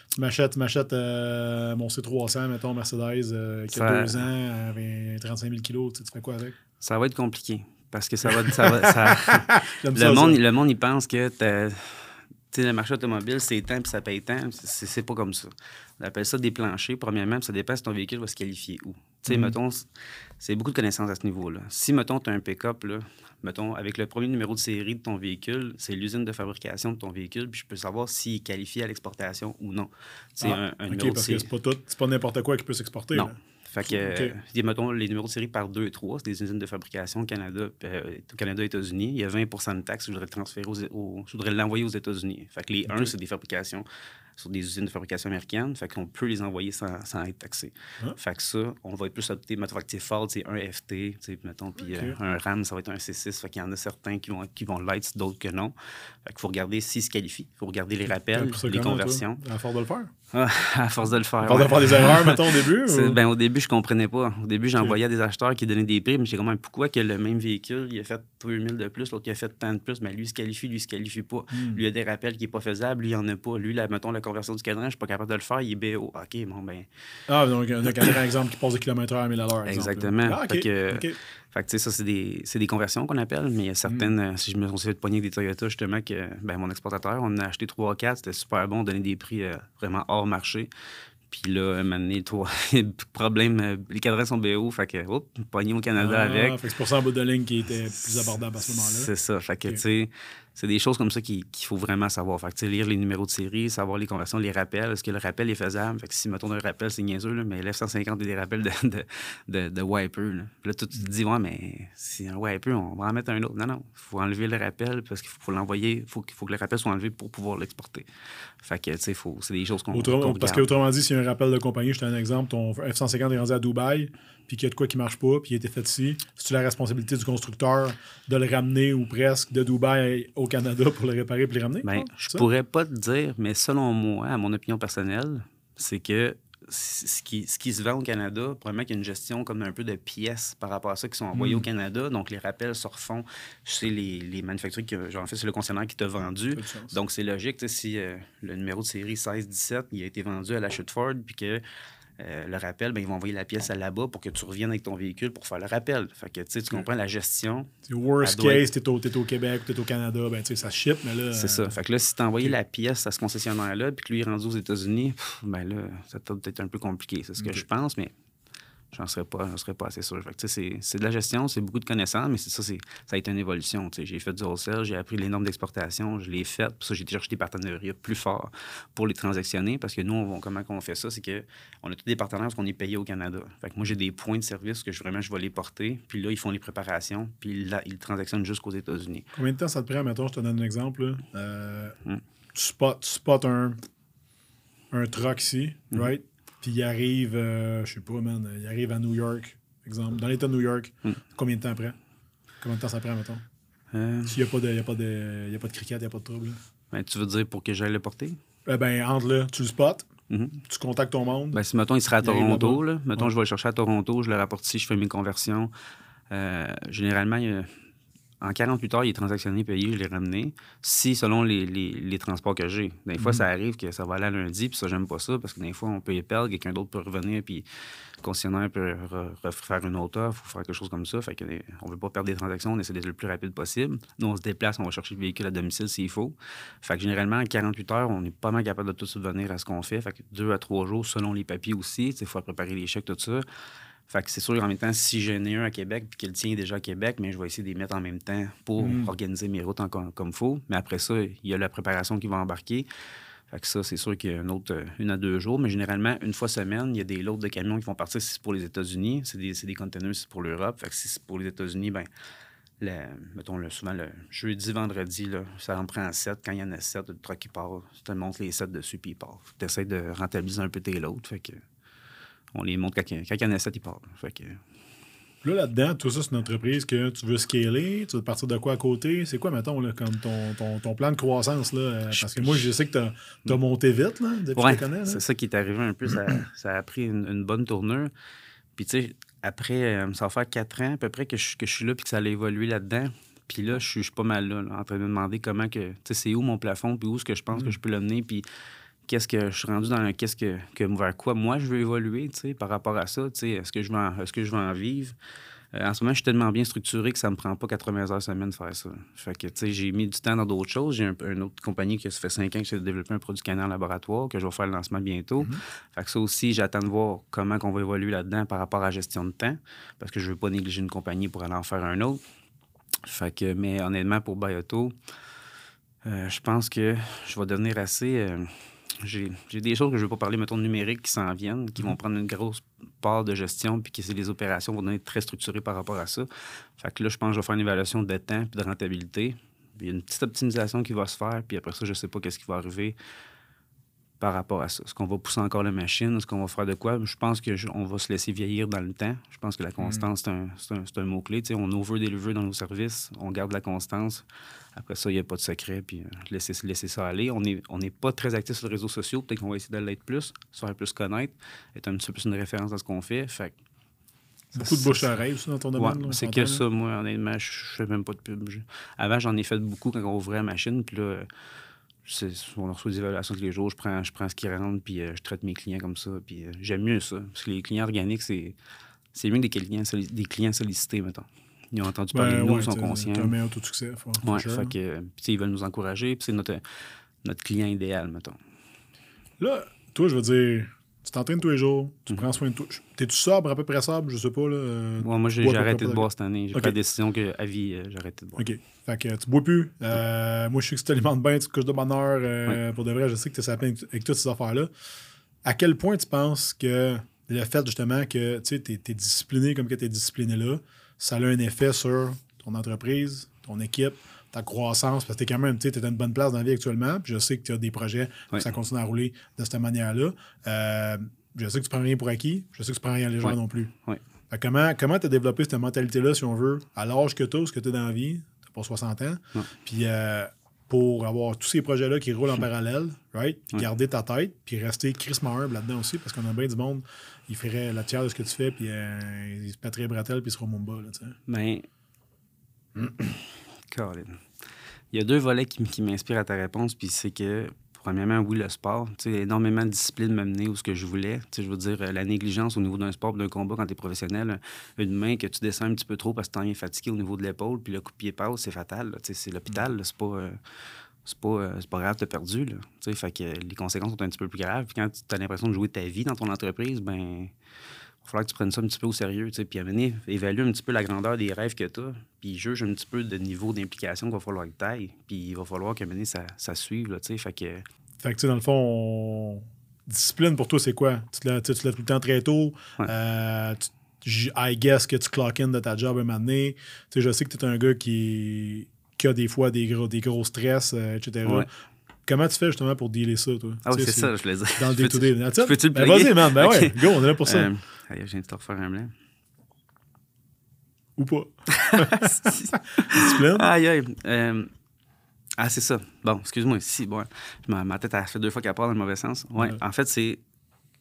tu m'achètes, euh, mon C300, mettons, Mercedes, qui a deux ans, avait 35 000 kilos. Tu fais quoi avec? Ça va être compliqué. Parce que ça va. Ça va ça... le, monde, le monde, il pense que le marché automobile, c'est temps puis ça paye tant. C'est pas comme ça. On appelle ça des planchers. Premièrement, ça dépend si ton véhicule va se qualifier où. Tu sais, mm-hmm. mettons, c'est beaucoup de connaissances à ce niveau-là. Si, mettons, tu as un pick-up, mettons, avec le premier numéro de série de ton véhicule, c'est l'usine de fabrication de ton véhicule, puis je peux savoir s'il est qualifié à l'exportation ou non. C'est ah, un, numéro parce que c'est pas, pas n'importe quoi qui peut s'exporter. Non. Fait que, mettons, les numéros de série par 2 et 3, c'est des usines de fabrication au Canada, euh, Canada États-Unis. Il y a 20 de taxes que je voudrais transférer aux, je voudrais l'envoyer aux États-Unis. Fait que les 1, c'est des fabrications sur des usines de fabrication américaines. Fait qu'on peut les envoyer sans, sans être taxé. Ah. Fait que ça, on va être plus adopté. Fait Ford, c'est un FT, mettons, puis euh, un RAM, ça va être un C6. Fait qu'il y en a certains qui vont, qui vont l'être, d'autres que non. Fait qu'il faut regarder s'ils se qualifient. Il faut regarder les rappels, les conversions. à force de le faire? Ah, à force de le faire. À force de faire des erreurs, mettons, au début? Ben, au début, je comprenais pas. Au début, j'envoyais des acheteurs qui donnaient des prix, mais j'étais comme, pourquoi que le même véhicule, il a fait 3000 de plus, l'autre, il a fait tant de plus, mais lui, il se qualifie, lui, il se qualifie pas. Hmm. Lui, il a des rappels qui n'est pas faisable, lui, il en a pas. Lui, là, mettons, la conversion du cadran, je suis pas capable de le faire, il est BO. OK, bon, ben. Ah, donc, un cadran, exemple, qui passe de kilomètres heure à 1000 à l'heure. Exactement. Ah, fait que, fait que, ça, c'est des, des, conversions qu'on appelle, mais il y a certaines, mm. si je me suis fait poigner des Toyota, justement, que ben, mon exportateur, on a acheté 3 4, c'était super bon, on donnait des prix euh, vraiment hors marché. Puis là, donné, toi, problème, euh, les cadrans sont BO, fait que, hop, pogné au Canada ah, avec. Fait que c'est pour ça en bout de ligne qui était plus abordable à ce moment-là. C'est ça, fait que, tu sais, c'est des choses comme ça qu'il faut vraiment savoir. Fait que, lire les numéros de série, savoir les conversions, les rappels. Est-ce que le rappel est faisable? Fait que si, mettons, un rappel, c'est niaiseux, là, mais l'F-150 est des rappels de, de, de, de wiper. Là. Là, tu te dis, ouais, mais si un wiper, on va en mettre un autre. Non, non, il faut enlever le rappel parce qu'il faut, l'envoyer. Il faut, faut que le rappel soit enlevé pour pouvoir l'exporter. Fait que, tu sais, c'est des choses qu'on. Parce qu'autrement dit, si un rappel de compagnie, je te donne un exemple, ton F-150 est rendu à Dubaï, puis qu'il y a de quoi qui marche pas, puis il a été fait ici, c'est la responsabilité du constructeur de le ramener ou presque de Dubaï au Canada pour le réparer et le ramener? Bien, je pourrais pas te dire, mais selon moi, à mon opinion personnelle, c'est que ce qui, ce qui se vend au Canada, probablement qu'il y a une gestion comme un peu de pièces par rapport à ça qui sont envoyées au hmm. Canada. Donc, les rappels se refont chez les, les manufacturiers. Qui, genre, en fait, c'est le concessionnaire qui t'a vendu. Donc, c'est logique. Si euh, le numéro de série 16-17, il a été vendu à la chute Ford, puis que euh, le rappel, ben, ils vont envoyer la pièce à là-bas pour que tu reviennes avec ton véhicule pour faire le rappel. Fait que, tu comprends la gestion. worst case, tu es, au Québec ou tu es au Canada, ben, ça ship, mais là. C'est ça. Fait que là, si tu as envoyé la pièce à ce concessionnaire-là, puis que lui est rendu aux États-Unis, ben là, ça peut être un peu compliqué. C'est ce que je pense, mais j'en serais pas, j'en serais pas assez sûr. C'est de la gestion, c'est beaucoup de connaissances, mais c'est ça, ça a été une évolution. J'ai fait du wholesale, j'ai appris les normes d'exportation, je l'ai fait. Puis ça, j'ai cherché des partenariats plus forts pour les transactionner parce que nous, on, comment on fait ça? C'est qu'on a tous des partenaires parce qu'on est payé au Canada. Fait que moi, j'ai des points de service que je, vraiment je vais les porter. Puis là, ils font les préparations, puis là, ils transactionnent jusqu'aux États-Unis. Combien de temps ça te prend, mettons, je te donne un exemple. Euh, hmm. Tu spots, un, un truck ici, hmm. right? Puis il arrive, euh, je sais pas, man, il arrive à New York, exemple, dans l'État de New York. Hmm. Combien de temps après? Combien de temps ça prend, mettons? Euh... S'il n'y a, pas de, y a, pas de, y a pas de cricket, il n'y a pas de trouble. Ben, tu veux dire pour que j'aille le porter? Eh ben, entre là, tu le spots, mm-hmm. tu contactes ton monde. Ben, si, mettons, il sera à Toronto, là, mettons, je vais le chercher à Toronto, je le rapporte ici, je fais mes conversions. Euh, généralement, il y a en 48 heures, il est transactionné, payé, je l'ai ramené. Si, selon les, transports que j'ai. Des fois, ça mhm. arrive que ça va aller à lundi, puis ça, j'aime pas ça, parce que des fois, on peut y perdre, quelqu'un d'autre peut revenir, puis le concessionnaire peut refaire une autre offre ou faire quelque chose comme ça. Fait que, on veut pas perdre des transactions, on essaie d'être le plus rapide possible. Nous, on se déplace, on va chercher le véhicule à domicile s'il faut. Fait que généralement, en 48 heures, on est pas mal capable de tout subvenir à ce qu'on fait. Fait que deux à trois jours, selon les papiers aussi. Il faut préparer les chèques, tout ça. Fait que c'est sûr, en même temps, si j'en ai un à Québec puis que le tien est déjà à Québec, mais je vais essayer de les mettre en même temps pour mm. organiser mes routes comme il faut. Mais après ça, il y a la préparation qui va embarquer. Fait que ça, c'est sûr qu'il y a une autre, une à deux jours. Mais généralement, une fois semaine, il y a des lots de camions qui vont partir si c'est pour les États-Unis. C'est des, des containers si c'est pour l'Europe. Fait que si c'est pour les États-Unis, ben mettons, le, souvent le jeudi, vendredi, là, ça en prend sept. Quand il y en a sept, le truck qui part, tu te montres les sept dessus puis il part. Tu essaies de rentabiliser un peu tes lots. Fait que on les montre quand, il y en a 7, ils partent. Fait que... Là, là-dedans, tout ça, c'est une entreprise que tu veux scaler, tu veux partir de quoi à côté? C'est quoi, mettons, là, comme ton, ton, plan de croissance? Là? Euh, parce que moi, je sais que tu as, monté vite là, depuis ouais, que C'est ça qui est arrivé un peu. Ça, ça a pris une, bonne tournure. Puis, tu sais, après, euh, ça va faire quatre ans à peu près que je, que je suis là puis que ça a évolué là-dedans. Puis là, je suis, pas mal là, en train de me demander comment que. Tu sais, c'est où mon plafond, puis où est-ce que je pense que je peux l'amener. Puis qu'est-ce que je suis rendu dans qu'est-ce que, que vers quoi moi je veux évoluer par rapport à ça est-ce que je vais est-ce que je vais en vivre? Euh, en ce moment, je suis tellement bien structuré que ça me prend pas 80 heures semaine de faire ça. Fait que, tu sais, j'ai mis du temps dans d'autres choses. J'ai une autre compagnie qui ça fait 5 ans que j'ai développé un produit canal en laboratoire, que je vais faire le lancement bientôt. Mm-hmm. Fait que ça aussi, j'attends de voir comment on va évoluer là-dedans par rapport à la gestion de temps, parce que je veux pas négliger une compagnie pour aller en faire un autre. Fait que, mais honnêtement, pour Bioto, euh, je pense que je vais devenir assez... Euh, j'ai des choses que je ne veux pas parler, mettons, numériques qui s'en viennent, qui vont mhm. prendre une grosse part de gestion, puis que les opérations vont être très structurées par rapport à ça. Fait que là, je pense que je vais faire une évaluation de temps et de rentabilité. Il y a une petite optimisation qui va se faire, puis après ça, je ne sais pas qu'est-ce qui va arriver par rapport à ça. Est-ce qu'on va pousser encore la machine? Est-ce qu'on va faire de quoi? Je pense qu'on va se laisser vieillir dans le temps. Je pense que la mhm. constance, c'est un, un mot-clé. On over deliver dans nos services, on garde la constance. Après ça, il n'y a pas de secret, puis euh, laisser, laisser ça aller. On n'est on pas très actif sur les réseaux sociaux. Peut-être qu'on va essayer de l'être plus, se faire plus connaître, être un petit peu plus une référence dans ce qu'on fait. fait Beaucoup de bouche à oreille, ça, dans ton domaine. c'est que ça, moi, honnêtement, je ne fais même pas de pub. Avant, j'en ai fait beaucoup quand on ouvrait la machine, puis là, on reçoit des évaluations tous les jours, je prends, je prends ce qui rentre, puis euh, je traite mes clients comme ça. Puis euh, j'aime mieux ça, parce que les clients organiques, c'est, c'est mieux que des clients, des clients sollicités, mettons. Ils ont entendu parler de nous, ils sont conscients. C'est un meilleur taux de succès. Oui, fait que, ils veulent nous encourager, puis c'est notre, notre client idéal, mettons. Là, toi, je veux dire, tu t'entraînes tous les jours, tu prends soin de toi. T'es-tu sobre, à peu près sobre, je sais pas, là? Euh, moi, j'ai arrêté de boire cette année. J'ai pris la décision qu'à vie, euh, j'ai arrêté de boire. OK. Fait que tu bois plus. Euh, moi, je sais que tu t'alimentes bien, tu te couches de bonne heure. Pour de vrai, je sais que tu es sapé avec toutes ces affaires-là. À quel point tu penses que le fait, justement, que tu es, discipliné comme que tu es discipliné là, ça a un effet sur ton entreprise, ton équipe, ta croissance, parce que tu es quand même, tu es une bonne place dans la vie actuellement. Puis je sais que tu as des projets, que ça continue à rouler de cette manière-là. Euh, je sais que tu prends rien pour acquis, je sais que tu prends rien à légère non plus. comment tu as développé cette mentalité-là, si on veut, à l'âge que tu as, ce que tu as dans la vie, tu pas 60 ans, puis euh, pour avoir tous ces projets-là qui roulent en parallèle, right? garder ta tête, puis rester crissement humble là-dedans aussi, parce qu'on a bien du monde il ferait la tiers de ce que tu fais, puis euh, il se pèterait bretelle, puis il sera Mumba. Là, ben, Il y a deux volets qui, m'inspirent à ta réponse, puis c'est que, premièrement, oui, le sport. Tu sais, énormément de discipline m'a mené où ce que je voulais. Tu sais, je veux dire, la négligence au niveau d'un sport, d'un combat quand tu es professionnel, une main que tu descends un petit peu trop parce que tu es fatigué au niveau de l'épaule, puis le coup de pied passe, c'est fatal. Tu sais, c'est l'hôpital, c'est pas. Euh, c'est pas, euh, pas grave, t'as perdu. Fait que les conséquences sont un petit peu plus graves. Puis quand tu as l'impression de jouer ta vie dans ton entreprise, ben il va falloir que tu prennes ça un petit peu au sérieux. Puis à venir, évalue un petit peu la grandeur des rêves que tu as, puis juge un petit peu le niveau d'implication qu'il va falloir que tu ailles. Puis il va falloir un ça, ça suive. Là, fait que... Fait que, dans le fond, discipline pour toi, c'est quoi? Tu te, lèves, tout le temps très tôt. Euh, I guess que tu clock in de ta job un moment donné. je sais que tu es un gars qui qui a des fois des gros, des gros stress, euh, etc. Comment tu fais justement pour dealer ça, toi? Ah oui, c'est ça, je voulais dire. Dans le day-to-day. Peux-tu le ben, Vas-y, man. Ben ouais, go, on est là pour ça. Euh, je viens de te refaire un blanc. Ou pas. Discipline? Aïe, aïe. Euh, ah, c'est ça. Bon, excuse-moi. Si, bon, ma tête a fait deux fois qu'elle part dans le mauvais sens. Ouais, en fait, c'est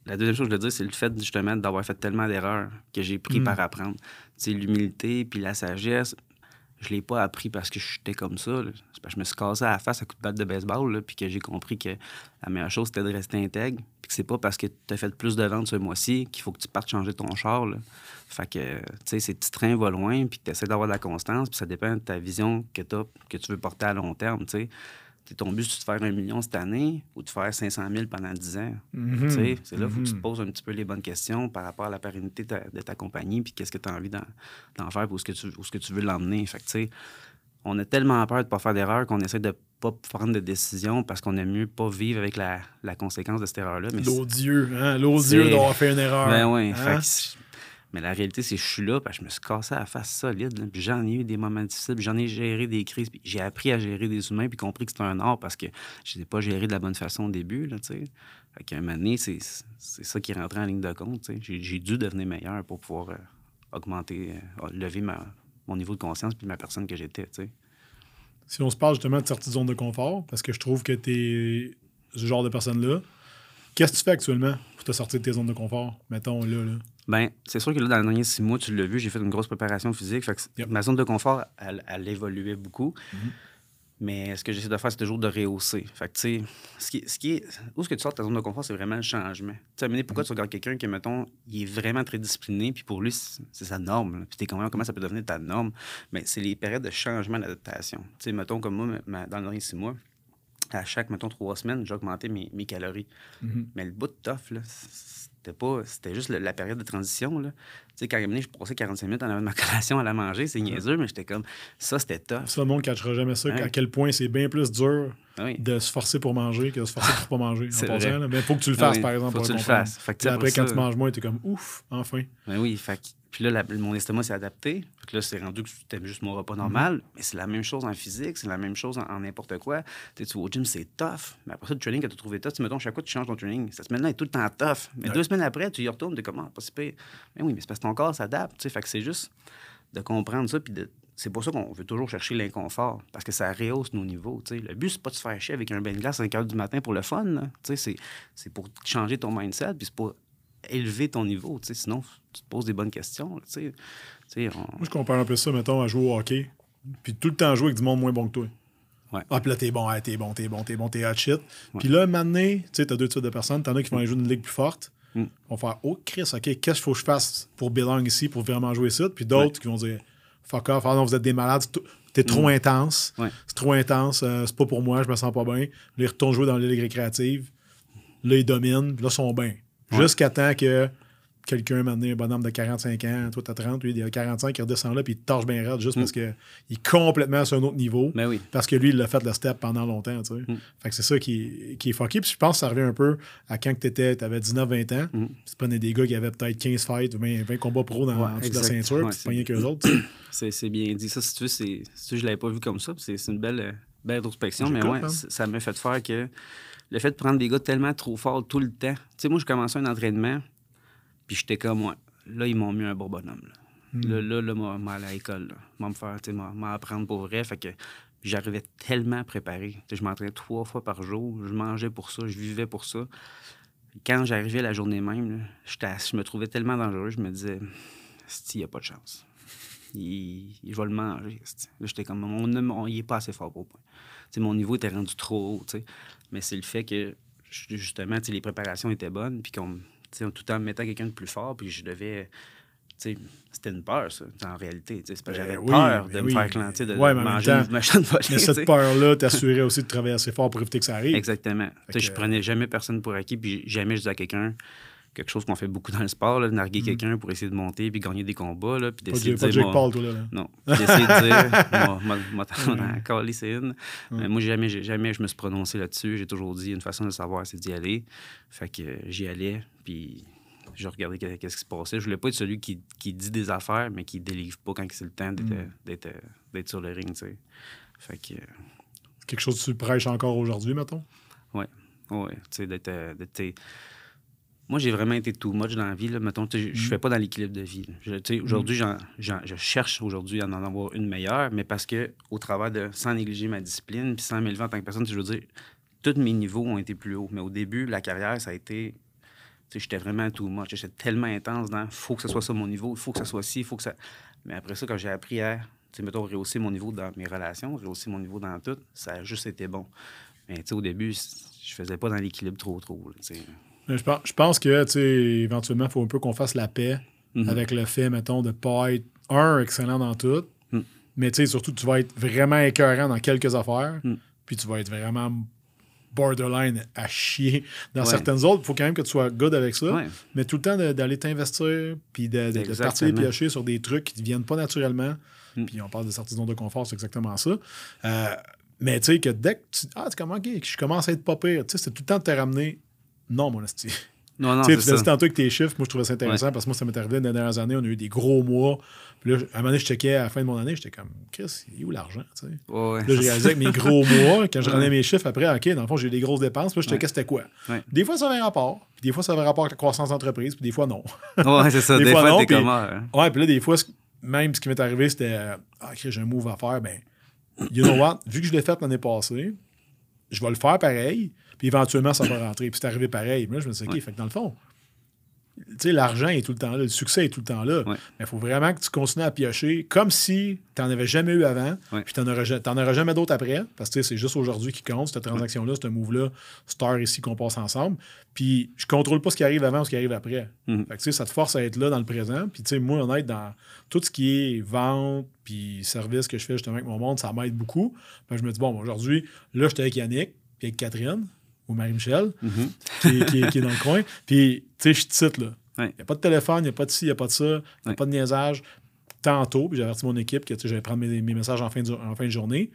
la deuxième chose que je veux dire, c'est le fait justement d'avoir fait tellement d'erreurs que j'ai pris hmm. par apprendre. C'est l'humilité puis la sagesse je l'ai pas appris parce que j'étais comme ça. C'est parce que je me suis cassé à la face à coup de batte de baseball, puis que j'ai compris que la meilleure chose, c'était de rester intègre. Puis que c'est pas parce que tu as fait plus de ventes ce mois-ci qu'il faut que tu partes changer ton char. Fait que, tu sais, ces petits trains vont loin, puis tu essaies d'avoir de la constance, puis ça dépend de ta vision que tu que tu veux porter à long terme, tu sais ton but, c'est de faire un million cette année ou de faire 500 000 pendant 10 ans. Mhm. C'est là qu'il faut que tu te Mhm. poses un petit peu les bonnes questions par rapport à la pérennité de ta, de ta compagnie, puis qu'est-ce que tu as envie d'en faire, où est-ce que tu, où est-ce que tu veux l'emmener. Fait que, on a tellement peur de ne pas faire d'erreur qu'on essaie de pas prendre de décision parce qu'on aime mieux pas vivre avec la, la conséquence de cette erreur-là. L'odieux, hein? L'odieux d'avoir fait une erreur. ben oui. hein? fait que c'est- mais la réalité, c'est que je suis là, parce que je me suis cassé à la face solide. j'en ai eu des moments difficiles, puis j'en ai géré des crises. puis j'ai appris à gérer des humains, puis compris que c'était un art parce que je n'ai pas géré de la bonne façon au début. Là, fait qu'à un moment donné, c'est, c'est ça qui rentré en ligne de compte. J'ai, dû devenir meilleur pour pouvoir euh, augmenter, euh, lever mon niveau de conscience puis ma personne que j'étais. Si on se parle justement de sortie de zone de confort, parce que je trouve que tu es ce genre de personne-là, qu'est-ce que tu fais actuellement pour te sortir de tes zones de confort? Mettons là, là? Ben, c'est sûr que là, dans les derniers six mois, tu l'as vu, j'ai fait une grosse préparation physique. Fait que Yep. Ma zone de confort, elle, elle évoluait beaucoup. Mhm. Mais ce que j'essaie de faire, c'est toujours de rehausser. Fait que, tu sais, ce qui, ce qui est. Où est-ce que tu sors de ta zone de confort, c'est vraiment le changement. Tu sais, pourquoi tu regardes quelqu'un qui, mettons, il est vraiment très discipliné, puis pour lui, c'est sa norme. là. Puis t'es comment, comment ça peut devenir ta norme? Mais c'est les périodes de changement, d'adaptation. Tu sais, mettons, comme moi, ma- dans les derniers six mois, à chaque, mettons, trois semaines, j'ai augmenté mes, mes calories. Mhm. Mais le bout de tough, là, c'était pas. C'était juste le- la période de transition. Là. Tu sais, quand je passais 45 minutes en avant de ma collation à la manger, c'est niaiseux, mais j'étais comme. Ça, c'était tough. Ça, le monde ne jamais ça, Ouais. à quel point c'est bien plus dur Ah Oui. de se forcer pour manger que de se forcer pour pas manger. en vrai. Mais faut que tu le Ah fasses, oui, par exemple. faut que tu le fasses. Après, quand ça- tu manges moins, tu es comme ouf, enfin. Ben oui, fait Puis là, la- mon estomac s'est adapté. Fait que là, c'est rendu que c'était juste mon repas normal. Mhm. Mais c'est la même chose en physique, c'est la même chose en n'importe quoi. Tu sais, tu vas au gym, c'est tough. Mais après ça, le training que tu as trouvé tough, tu mettons, chaque fois tu changes ton training. Cette semaine-là est tout le temps tough. Mais Ouais. deux semaines après, tu y retournes, tu comment? Pas si pire. Mais oui, mais c'est parce que ton corps s'adapte. tu sais. Fait que c'est juste de comprendre ça. Puis de... c'est pour ça qu'on veut toujours chercher l'inconfort. Parce que ça rehausse nos niveaux. tu sais. Le but, c'est pas de se faire chier avec un bain de glace à 5 heures du matin pour le fun. Tu C'est c'est pour changer ton mindset. Puis c'est pour élever ton niveau. Sinon, tu te poses des bonnes questions. on- Moi, je compare un peu ça, mettons, à jouer au hockey, puis tout le temps jouer avec du monde moins bon que toi. Ouais. Ah, puis là, t'es bon, t'es bon, t'es bon, t'es bon, t'es hot shit. Puis là, maintenant, tu sais, t'as deux types de personnes. T'en as qui vont aller jouer une ligue plus forte. Mm. Ils vont faire Oh, Chris, OK, qu'est-ce qu'il faut que je fasse pour belong ici, pour vraiment jouer ça? Puis d'autres qui vont dire Fuck off, ah non, vous êtes des malades, t'es trop intense. Ouais. C'est trop intense, euh, c'est pas pour moi, je me sens pas bien. Là, ils retournent jouer dans les ligues récréatives. Là, ils dominent, puis là, ils sont bien. Ouais. Jusqu'à temps que quelqu'un m'a donné un bonhomme de 45 ans, toi, t'as 30, lui, il a 45, il redescend là, puis il torche bien raide juste Mm. parce qu'il est complètement sur un autre niveau. Ben oui. Parce que lui, il l'a fait le step pendant longtemps, tu sais. Mm. Fait que c'est ça qui, qui est fucké. Puis je pense que ça revient un peu à quand tu étais, t'avais 19-20 ans. Mm. Tu prenais des gars qui avaient peut-être 15 fights ou 20, 20 combats pro dans, Ouais, en dessous de la ceinture, Ouais, puis tu qu'eux autres. C'est bien dit. Ça, si tu veux, si tu veux, je l'avais pas vu comme ça. C'est une belle, euh, belle introspection. Mais J'écoute, ouais, c- ça m'a fait faire que le fait de prendre des gars tellement trop forts tout le temps. Tu sais, moi, je commençais un entraînement, puis j'étais comme, ouais, là, ils m'ont mis un bon bonhomme. Là, Mm. là, là, là, moi, moi, à l'école, là. Moi, me faire, tu sais, moi, m'apprendre pour vrai. Fait que j'arrivais tellement préparé. Je m'entraînais trois fois par jour. Je mangeais pour ça. Je vivais pour ça. Quand j'arrivais la journée même, là, je me trouvais tellement dangereux. Je me disais, il n'y a pas de chance. Il, je vais le manger. Là, j'étais comme, mon, mon- il est pas assez fort pour moi. Sais, mon niveau était rendu trop haut. Mais c'est le fait que, ju- justement, les préparations étaient bonnes, puis qu'on, tout en mettant quelqu'un de plus fort, puis je devais. C'était une peur, ça, en réalité. c'est parce que Ben J'avais oui, peur ben de oui. me faire clanter, de, Ouais, de manger temps, une machin de volée. Mais cette peur-là t'assurait aussi de travailler assez fort pour éviter que ça arrive. Exactement. Sais, Je que- prenais jamais personne pour acquis, puis jamais je disais à quelqu'un quelque chose qu'on fait beaucoup dans le sport, là, de narguer quelqu'un pour essayer de monter puis gagner des combats, là, puis Mm. Pas d'essayer de, de dire... Jake Paul, toi, là. là. Non. D'essayer de dire, moi, c'est une. Mais moi, jamais, jamais je me suis prononcé là-dessus. J'ai toujours dit une façon de savoir, c'est d'y aller. Fait que euh, j'y allais, puis je regardais que- qu'est-ce qui se passait. Je voulais pas être celui qui, qui dit des affaires, mais qui délivre pas quand c'est le temps d'être, Mm. d'être, d'être sur le ring, tu sais. Fait que, euh, Quelque chose que tu prêches encore aujourd'hui, mettons? ouais, tu sais, d'être... moi, j'ai vraiment été too much dans la vie. Là. Mettons, je- je Mm. fais pas dans l'équilibre de vie. là. Aujourd'hui, j'en- je cherche aujourd'hui à en avoir une meilleure, mais parce que au travers de sans négliger ma discipline, puis sans m'élever en tant que personne, je veux dire, tous mes niveaux ont été plus hauts. Mais au début, la carrière, ça a été. J'étais vraiment too much. J'étais tellement intense dans faut que ce soit ça mon niveau, il faut que ça soit ci, il faut que ça. Mais après ça, quand j'ai appris à sais, mettons, rehausser mon niveau dans mes relations, rehausser mon niveau dans tout, ça a juste été bon. Mais, au début, je faisais pas dans l'équilibre trop, trop, je pense, je pense que, tu sais, éventuellement, il faut un peu qu'on fasse la paix mm-hmm. avec le fait, mettons, de pas être, un, excellent dans tout, mm. mais, tu sais, surtout, tu vas être vraiment écœurant dans quelques affaires, mm. puis tu vas être vraiment borderline à chier dans certaines autres. Il faut quand même que tu sois good avec ça. Mais tout le temps d'aller t'investir, puis de, de, partir piocher sur des trucs qui ne viennent pas naturellement. Mm. Puis on parle de sortie de confort, c'est exactement ça. Euh, mais tu sais, que dès que tu. Ah, tu comment, je commence à être pas pire, tu sais, c'est tout le temps de te ramener. Non, mon esti. Non, non, Tu sais, tantôt avec tes chiffres, moi, je trouvais ça intéressant parce que moi, ça m'est arrivé dans les dernières années. On a eu des gros mois. Puis là, à un moment donné, je checkais à la fin de mon année, j'étais comme, Chris, il est où l'argent? Là, j'ai réalisé que mes gros mois, quand je rendais mes chiffres après, OK, dans le fond, j'ai eu des grosses dépenses. Puis là, je checkais c'était quoi. Des fois, ça avait un rapport. Puis des fois, ça avait un rapport avec la croissance d'entreprise. Puis des fois, non. ouais, c'est ça. des, fois, non. Puis, hein. ouais, puis là, des fois, même ce qui m'est arrivé, c'était, ah, OK, j'ai un move à faire. Ben, you know what? Vu que je l'ai fait l'année passée, je vais le faire pareil. Puis éventuellement, ça va rentrer. Puis c'est arrivé pareil. Là, je me dit, OK, fait que dans le fond, sais, l'argent est tout le temps là, le succès est tout le temps là. Mais il faut vraiment que tu continues à piocher comme si tu n'en avais jamais eu avant, puis tu n'en auras, jamais d'autres après, parce que c'est juste aujourd'hui qui compte, cette transaction-là, ce move-là, Star ici qu'on passe ensemble. Puis je contrôle pas ce qui arrive avant ou ce qui arrive après. Mhm. ça te force à être là dans le présent. Puis moi, honnête, dans tout ce qui est vente, puis service que je fais justement avec mon monde, ça m'aide beaucoup. je me dis, bon, aujourd'hui, là, j'étais avec Yannick, puis avec Catherine ou Marie-Michel, mhm. qui, est dans le coin. Puis, tu sais, je titre, là. Il n'y a pas de téléphone, il n'y a pas de ci, il n'y a pas de ça, il n'y a pas de niaisage. Tantôt, puis j'ai averti mon équipe que j'allais prendre mes, messages en fin, de, en fin de journée.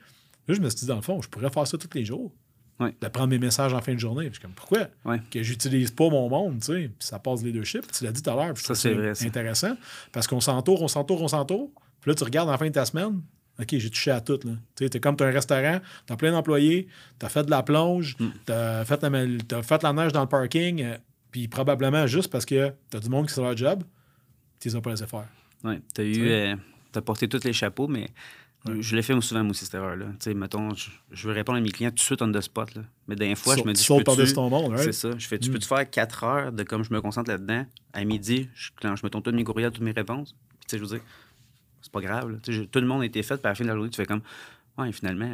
Là, je me suis dit, dans le fond, je pourrais faire ça tous les jours. De prendre mes messages en fin de journée. Puis, comme, pourquoi? Que j'utilise pas mon monde, tu sais. Puis ça passe les deux chiffres. Tu l'as dit tout à l'heure. Ça, c'est intéressant. Parce qu'on s'entoure, on s'entoure, on s'entoure. Puis là, tu regardes en fin de ta semaine, OK, j'ai touché à tout. Tu es comme tu as un restaurant, tu as plein d'employés, tu as fait de la plonge, mm. tu as, fait la neige dans le parking, euh, puis probablement juste parce que tu as du monde qui fait leur job, tu les as pas laissé faire. Oui, tu as eu. Euh, as porté tous les chapeaux, mais je l'ai fait souvent, moi aussi, cette erreur-là. Tu sais, mettons, je, veux répondre à mes clients tout de suite on the spot. Là. Mais des fois, je me dis. Tu par-dessus ton monde, C'est ça. Je fais, tu mm. peux-tu faire 4 heures de comme je me concentre là-dedans? À midi, je, je me tourne tous mes courriels, toutes mes réponses. Tu sais, je veux dire c'est pas grave. tout le monde a été fait, puis à la fin de la journée, tu fais comme, ouais, finalement,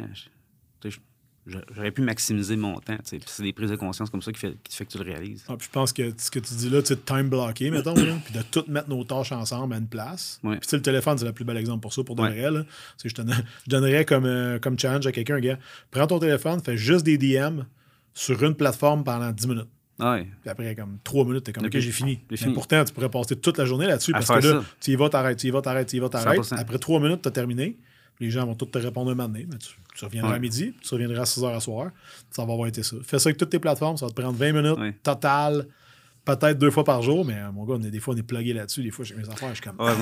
j'aurais pu maximiser mon temps. C'est des prises de conscience comme ça qui fait, qui fait que tu le réalises. Ah, je pense que ce que tu dis là, tu time blocker, mettons, puis de tout mettre nos tâches ensemble à une place. Puis le téléphone, c'est le plus bel exemple pour ça, pour de vrai. Je, je, donnerais comme, euh, comme challenge à quelqu'un, gars, prends ton téléphone, fais juste des DM sur une plateforme pendant 10 minutes. Ouais. Puis après, comme trois minutes, t'es comme, OK, j'ai fini. Mais pourtant, tu pourrais passer toute la journée là-dessus parce que là, tu y vas, t'arrêtes, tu y vas, t'arrêtes, tu y vas, t'arrêtes. Après trois minutes, t'as terminé. Les gens vont tous te répondre un moment donné. Mais tu, reviendras à midi, tu reviendras à 6 heures à soir. Ça va avoir été ça. Fais ça avec toutes tes plateformes, ça va te prendre 20 minutes total peut-être deux fois par jour, mais euh, mon gars, on est, des fois, on est plugué là-dessus. Des fois, j'ai mes affaires, je suis comme. Ouais,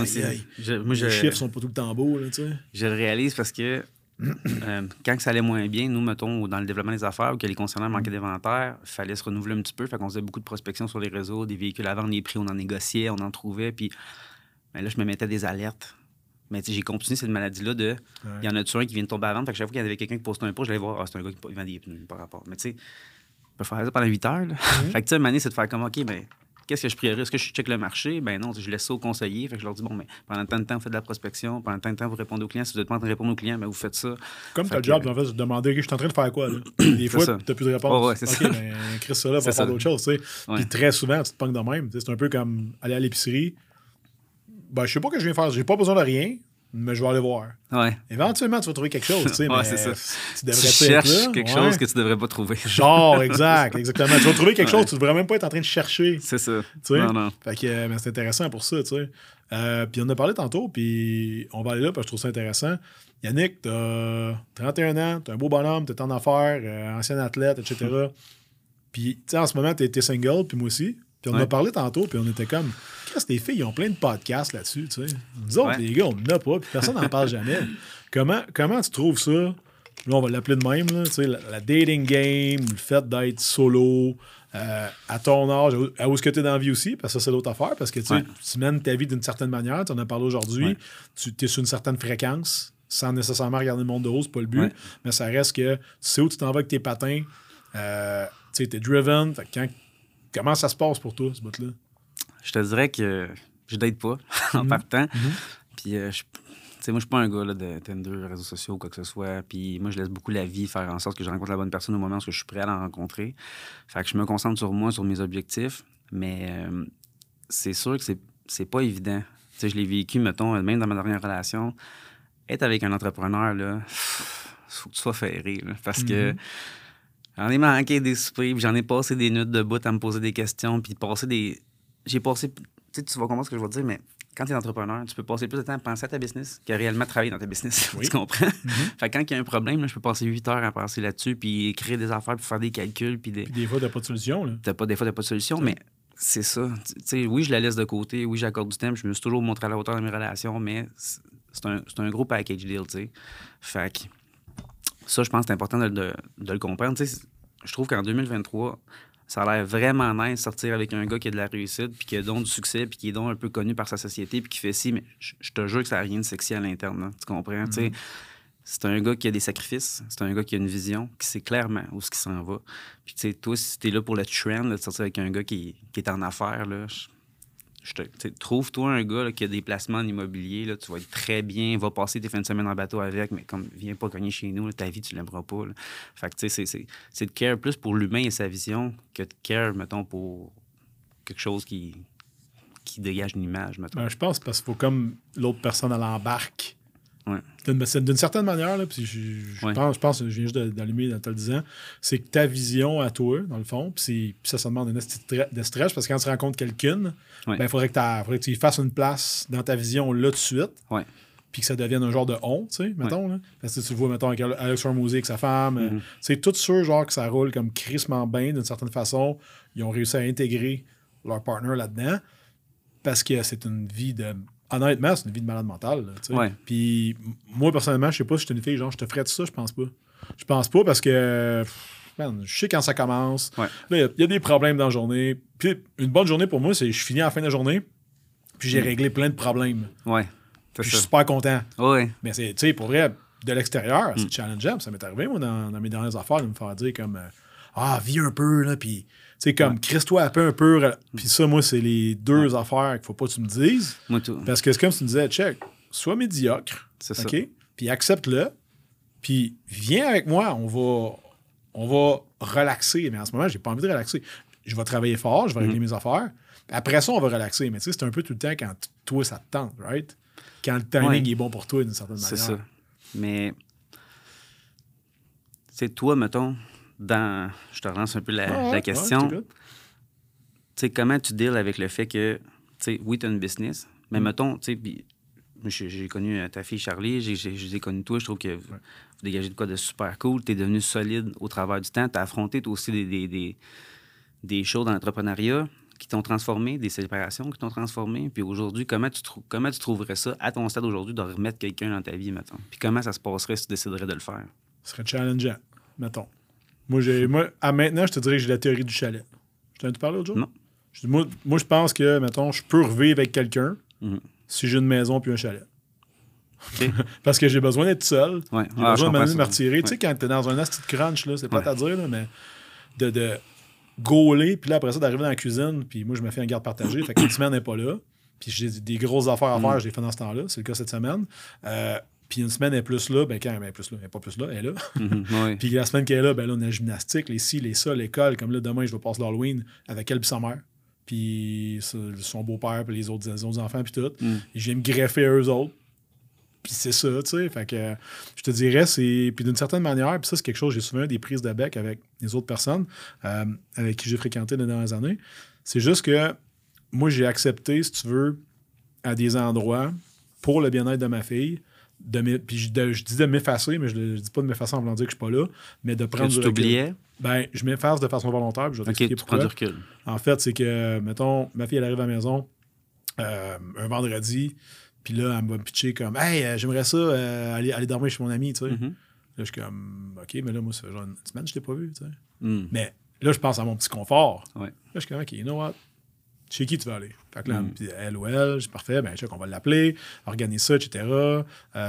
moi les chiffres sont pas tout le temps beaux. Là, je le réalise parce que euh, quand ça allait moins bien, nous, mettons, dans le développement des affaires, ou que les concernants manquaient d'inventaire, il fallait se renouveler un petit peu. Fait qu'on faisait beaucoup de prospection sur les réseaux, des véhicules à vendre, les prix, on en négociait, on en trouvait. Puis ben là, je me mettais des alertes. Mais j'ai continué cette maladie-là de. Il y en a toujours un qui vient de tomber à vendre? Fait que chaque fois qu'il y avait quelqu'un qui postait un pot, je l'allais voir. Ah, c'est un gars qui vend des pneus par rapport. Mais tu sais, on peut faire ça pendant 8 heures. Fait que tu sais, une c'est de faire comme, OK, ben, Qu'est-ce que je prierais? Est-ce que je check le marché? Ben non, je laisse ça aux conseillers. Fait que je leur dis, bon, mais pendant tant de temps, vous faites de la prospection. Pendant tant de temps, vous répondez aux clients. Si vous êtes pas en train de répondre aux clients, ben vous faites ça. Comme ta job, en fait, je te demandais, je suis en train de faire quoi? Là? Des fois, tu n'as plus de réponse. Oh, ouais, c'est OK, ben, Chris, ça là, va faire d'autres choses. Tu sais. Puis très souvent, tu te pognes de même. C'est un peu comme aller à l'épicerie. Ben, je sais pas ce que je viens faire. J'ai pas besoin de rien mais je vais aller voir. Ouais. Éventuellement, tu vas trouver quelque chose, tu sais, ouais, c'est ça. tu devrais tu cherches quelque chose que tu devrais pas trouver. Genre, exact, exactement. Tu vas trouver quelque chose, tu devrais même pas être en train de chercher. C'est ça. Tu sais? Non, non. Fait que euh, c'est intéressant pour ça, tu sais. Euh, puis on en a parlé tantôt, puis on va aller là, parce que je trouve ça intéressant. Yannick, t'as 31 ans, t'es un beau bonhomme, t'es en affaires, euh, ancien athlète, etc. Puis, tu sais, en ce moment, t'es single, puis moi aussi. Puis on en a parlé tantôt, puis on était comme, qu'est-ce que les filles, ils ont plein de podcasts là-dessus, tu sais. Nous autres, les gars, on n'en a pas, puis personne n'en parle jamais. Comment, comment tu trouves ça? Là, on va l'appeler de même, là, tu sais, la, dating game, le fait d'être solo, euh, à ton âge, à où est-ce que tu es dans la vie aussi, parce que ça, c'est l'autre affaire, parce que tu mènes ta vie d'une certaine manière, tu en as parlé aujourd'hui, tu es sur une certaine fréquence, sans nécessairement regarder le monde de haut, c'est pas le but, mais ça reste que tu sais où tu t'en vas avec tes patins, euh, tu sais, es driven, fait quand Comment ça se passe pour toi, ce bout-là? Je te dirais que je date pas en mhm. partant. Mhm. Puis euh, sais, moi, je suis pas un gars là, de Tinder, réseaux sociaux, quoi que ce soit. Puis moi, je laisse beaucoup la vie faire en sorte que je rencontre la bonne personne au moment où je suis prêt à la rencontrer. Fait que je me concentre sur moi, sur mes objectifs. Mais euh, c'est sûr que c'est, c'est pas évident. Tu sais, je l'ai vécu, mettons, même dans ma dernière relation. Être avec un entrepreneur, là, faut que tu sois ferré. parce que mm-hmm. J'en ai manqué des soupers, j'en ai passé des nuits de bout à me poser des questions, puis passer des. J'ai passé. Tu sais, tu vas comprendre ce que je veux dire, mais quand tu es entrepreneur, tu peux passer plus de temps à penser à ta business qu'à réellement travailler dans ta business. tu comprends? Mm-hmm. fait que quand il y a un problème, je peux passer 8 heures à penser là-dessus, puis créer des affaires, puis faire des calculs. Puis des, des fois, tu pas de solution. Là. pas, des fois, tu pas de solution, mais c'est ça. Tu sais, oui, je la laisse de côté. Oui, j'accorde du temps. Je me suis toujours montré à la hauteur de mes relations, mais c'est un, un, gros package deal, tu sais. Fait que ça, je pense que c'est important de, de, de, le comprendre. Je trouve qu'en 2023, ça a l'air vraiment nice de sortir avec un gars qui a de la réussite, puis qui a donc du succès, puis qui est donc un peu connu par sa société, puis qui fait ci, mais je, te jure que ça n'a rien de sexy à l'interne. Tu comprends? Mm-hmm. C'est un gars qui a des sacrifices, c'est un gars qui a une vision, qui sait clairement où ce qui s'en va. Puis, tu sais, toi, si t'es là pour le trend, de sortir avec un gars qui, qui est en affaires, là, Trouve-toi un gars qui a des placements en immobilier, là, tu vas être très bien, va passer tes fins de semaine en bateau avec, mais comme viens pas cogner chez nous, ta vie, tu l'aimeras pas. Fait que tu sais, c'est de care plus pour l'humain et sa vision que de care, mettons, pour quelque chose qui, qui dégage une image. Ben, je pense parce qu'il faut comme l'autre personne à l'embarque d'une certaine manière, là, puis je, pense, je pense, je viens juste d'allumer en te le disant, c'est que ta vision à toi, dans le fond, puis ça, ça demande un de stress parce que quand tu rencontres quelqu'un, il ben, faudrait, que tu fasses une place dans ta vision là de suite. Puis que ça devienne un genre de honte, tu sais, mettons. Parce que tu vois, mettons, avec Alex Hormozzi, avec sa femme, c'est tout sûr, genre, que ça roule comme crissement bien, d'une certaine façon. Ils ont réussi à intégrer leur partner là-dedans parce que c'est une vie de honnêtement, c'est une vie de malade mentale. Puis moi, personnellement, je sais pas si je suis une fille, genre, je te ferais de ça, je pense pas. Je pense pas parce que je sais quand ça commence. il y, a des problèmes dans la journée. Puis une bonne journée pour moi, c'est je finis à la fin de la journée, puis j'ai mm. réglé plein de problèmes. Ouais. je suis super content. Ouais. Mais c'est, tu sais, pour vrai, de l'extérieur, c'est mm. challengeant. Ça m'est arrivé, moi, dans, mes dernières affaires, de me faire dire comme euh, Ah, vis un peu, là, puis sais, comme, crisse-toi un peu, un peu. Puis ça, moi, c'est les deux affaires qu'il faut pas que tu me dises. Moi, tout. Parce que c'est comme si tu me disais, check, sois médiocre. C'est ça. Puis accepte-le. Puis viens avec moi, on va, on va relaxer. Mais en ce moment, j'ai pas envie de relaxer. Je vais travailler fort, je vais régler mhm. mes affaires. Après ça, on va relaxer. Mais tu sais, c'est un peu tout le temps quand toi, ça te tente, right? Quand le timing est bon pour toi, d'une certaine manière. C'est ça. Mais, c'est toi, mettons, dans. Je te relance un peu la, question. tu sais, comment tu deals avec le fait que, tu sais, oui, tu as une business, mais mm. mettons, tu sais, j'ai connu euh, ta fille Charlie, j'ai connu toi, je trouve que vous, dégagez de quoi de super cool, tu es devenu solide au travers du temps, tu as affronté toi aussi des, des, des, des choses dans l'entrepreneuriat qui t'ont transformé, des séparations qui t'ont transformé, puis aujourd'hui, comment tu, comment tu trouverais ça à ton stade aujourd'hui de remettre quelqu'un dans ta vie, mettons? Puis comment ça se passerait si tu déciderais de le faire? Ce serait challengeant, mettons. Moi, j'ai, moi, à maintenant, je te dirais que j'ai la théorie du chalet. Je t'en ai parlé l'autre jour? Non. moi, moi, je pense que, mettons, je peux revivre avec quelqu'un mhm. si j'ai une maison puis un chalet. Parce que j'ai besoin d'être seul. Ouais. J'ai ah, besoin de me retirer. Tu sais, quand t'es dans un asti de crunch, là, c'est pas à dire, là, mais de, de gauler, puis là, après ça, d'arriver dans la cuisine, puis moi, je me fais un garde partagé. fait qu'une semaine n'est pas là. Puis j'ai des grosses affaires à faire, mhm. je les fais dans ce temps-là. C'est le cas cette semaine. Euh, puis une semaine est plus là, ben quand elle est plus là, elle n'est pas plus là, elle est là. Mhm, puis la semaine qu'elle est là, ben là, on a la gymnastique, les ci, les ça, l'école. Comme là, demain, je vais passer l'Halloween avec elle et sa mère. Puis son beau-père, puis les autres, enfants, puis tout. Mm. Et je viens me greffer à eux autres. Puis c'est ça, tu sais. Fait que je te dirais, c'est. Puis d'une certaine manière, puis ça, c'est quelque chose, j'ai souvent des prises de bec avec les autres personnes euh, avec qui j'ai fréquenté les dernières années. C'est juste que moi, j'ai accepté, si tu veux, à des endroits, pour le bien-être de ma fille, de puis je, dis de m'effacer, mais je ne dis pas de m'effacer en voulant dire que je suis pas là, mais de prendre que du recul. Ben, je m'efface de façon volontaire, je vais t'expliquer pourquoi. En fait, c'est que, mettons, ma fille, elle arrive à la maison euh, un vendredi, puis là, elle me va me pitcher comme Hey, euh, j'aimerais ça euh, aller, aller dormir chez mon ami, tu sais. Mm-hmm. Là, je suis comme OK, mais là, moi, ça fait genre une semaine que je t'ai pas vu, tu sais. Mm. Mais là, je pense à mon petit confort. Là, je suis comme OK, you know what? Chez qui tu vas aller? Fait que là, mm. elle ou elle, c'est parfait, ben check, on va l'appeler, organiser ça, etc. Euh,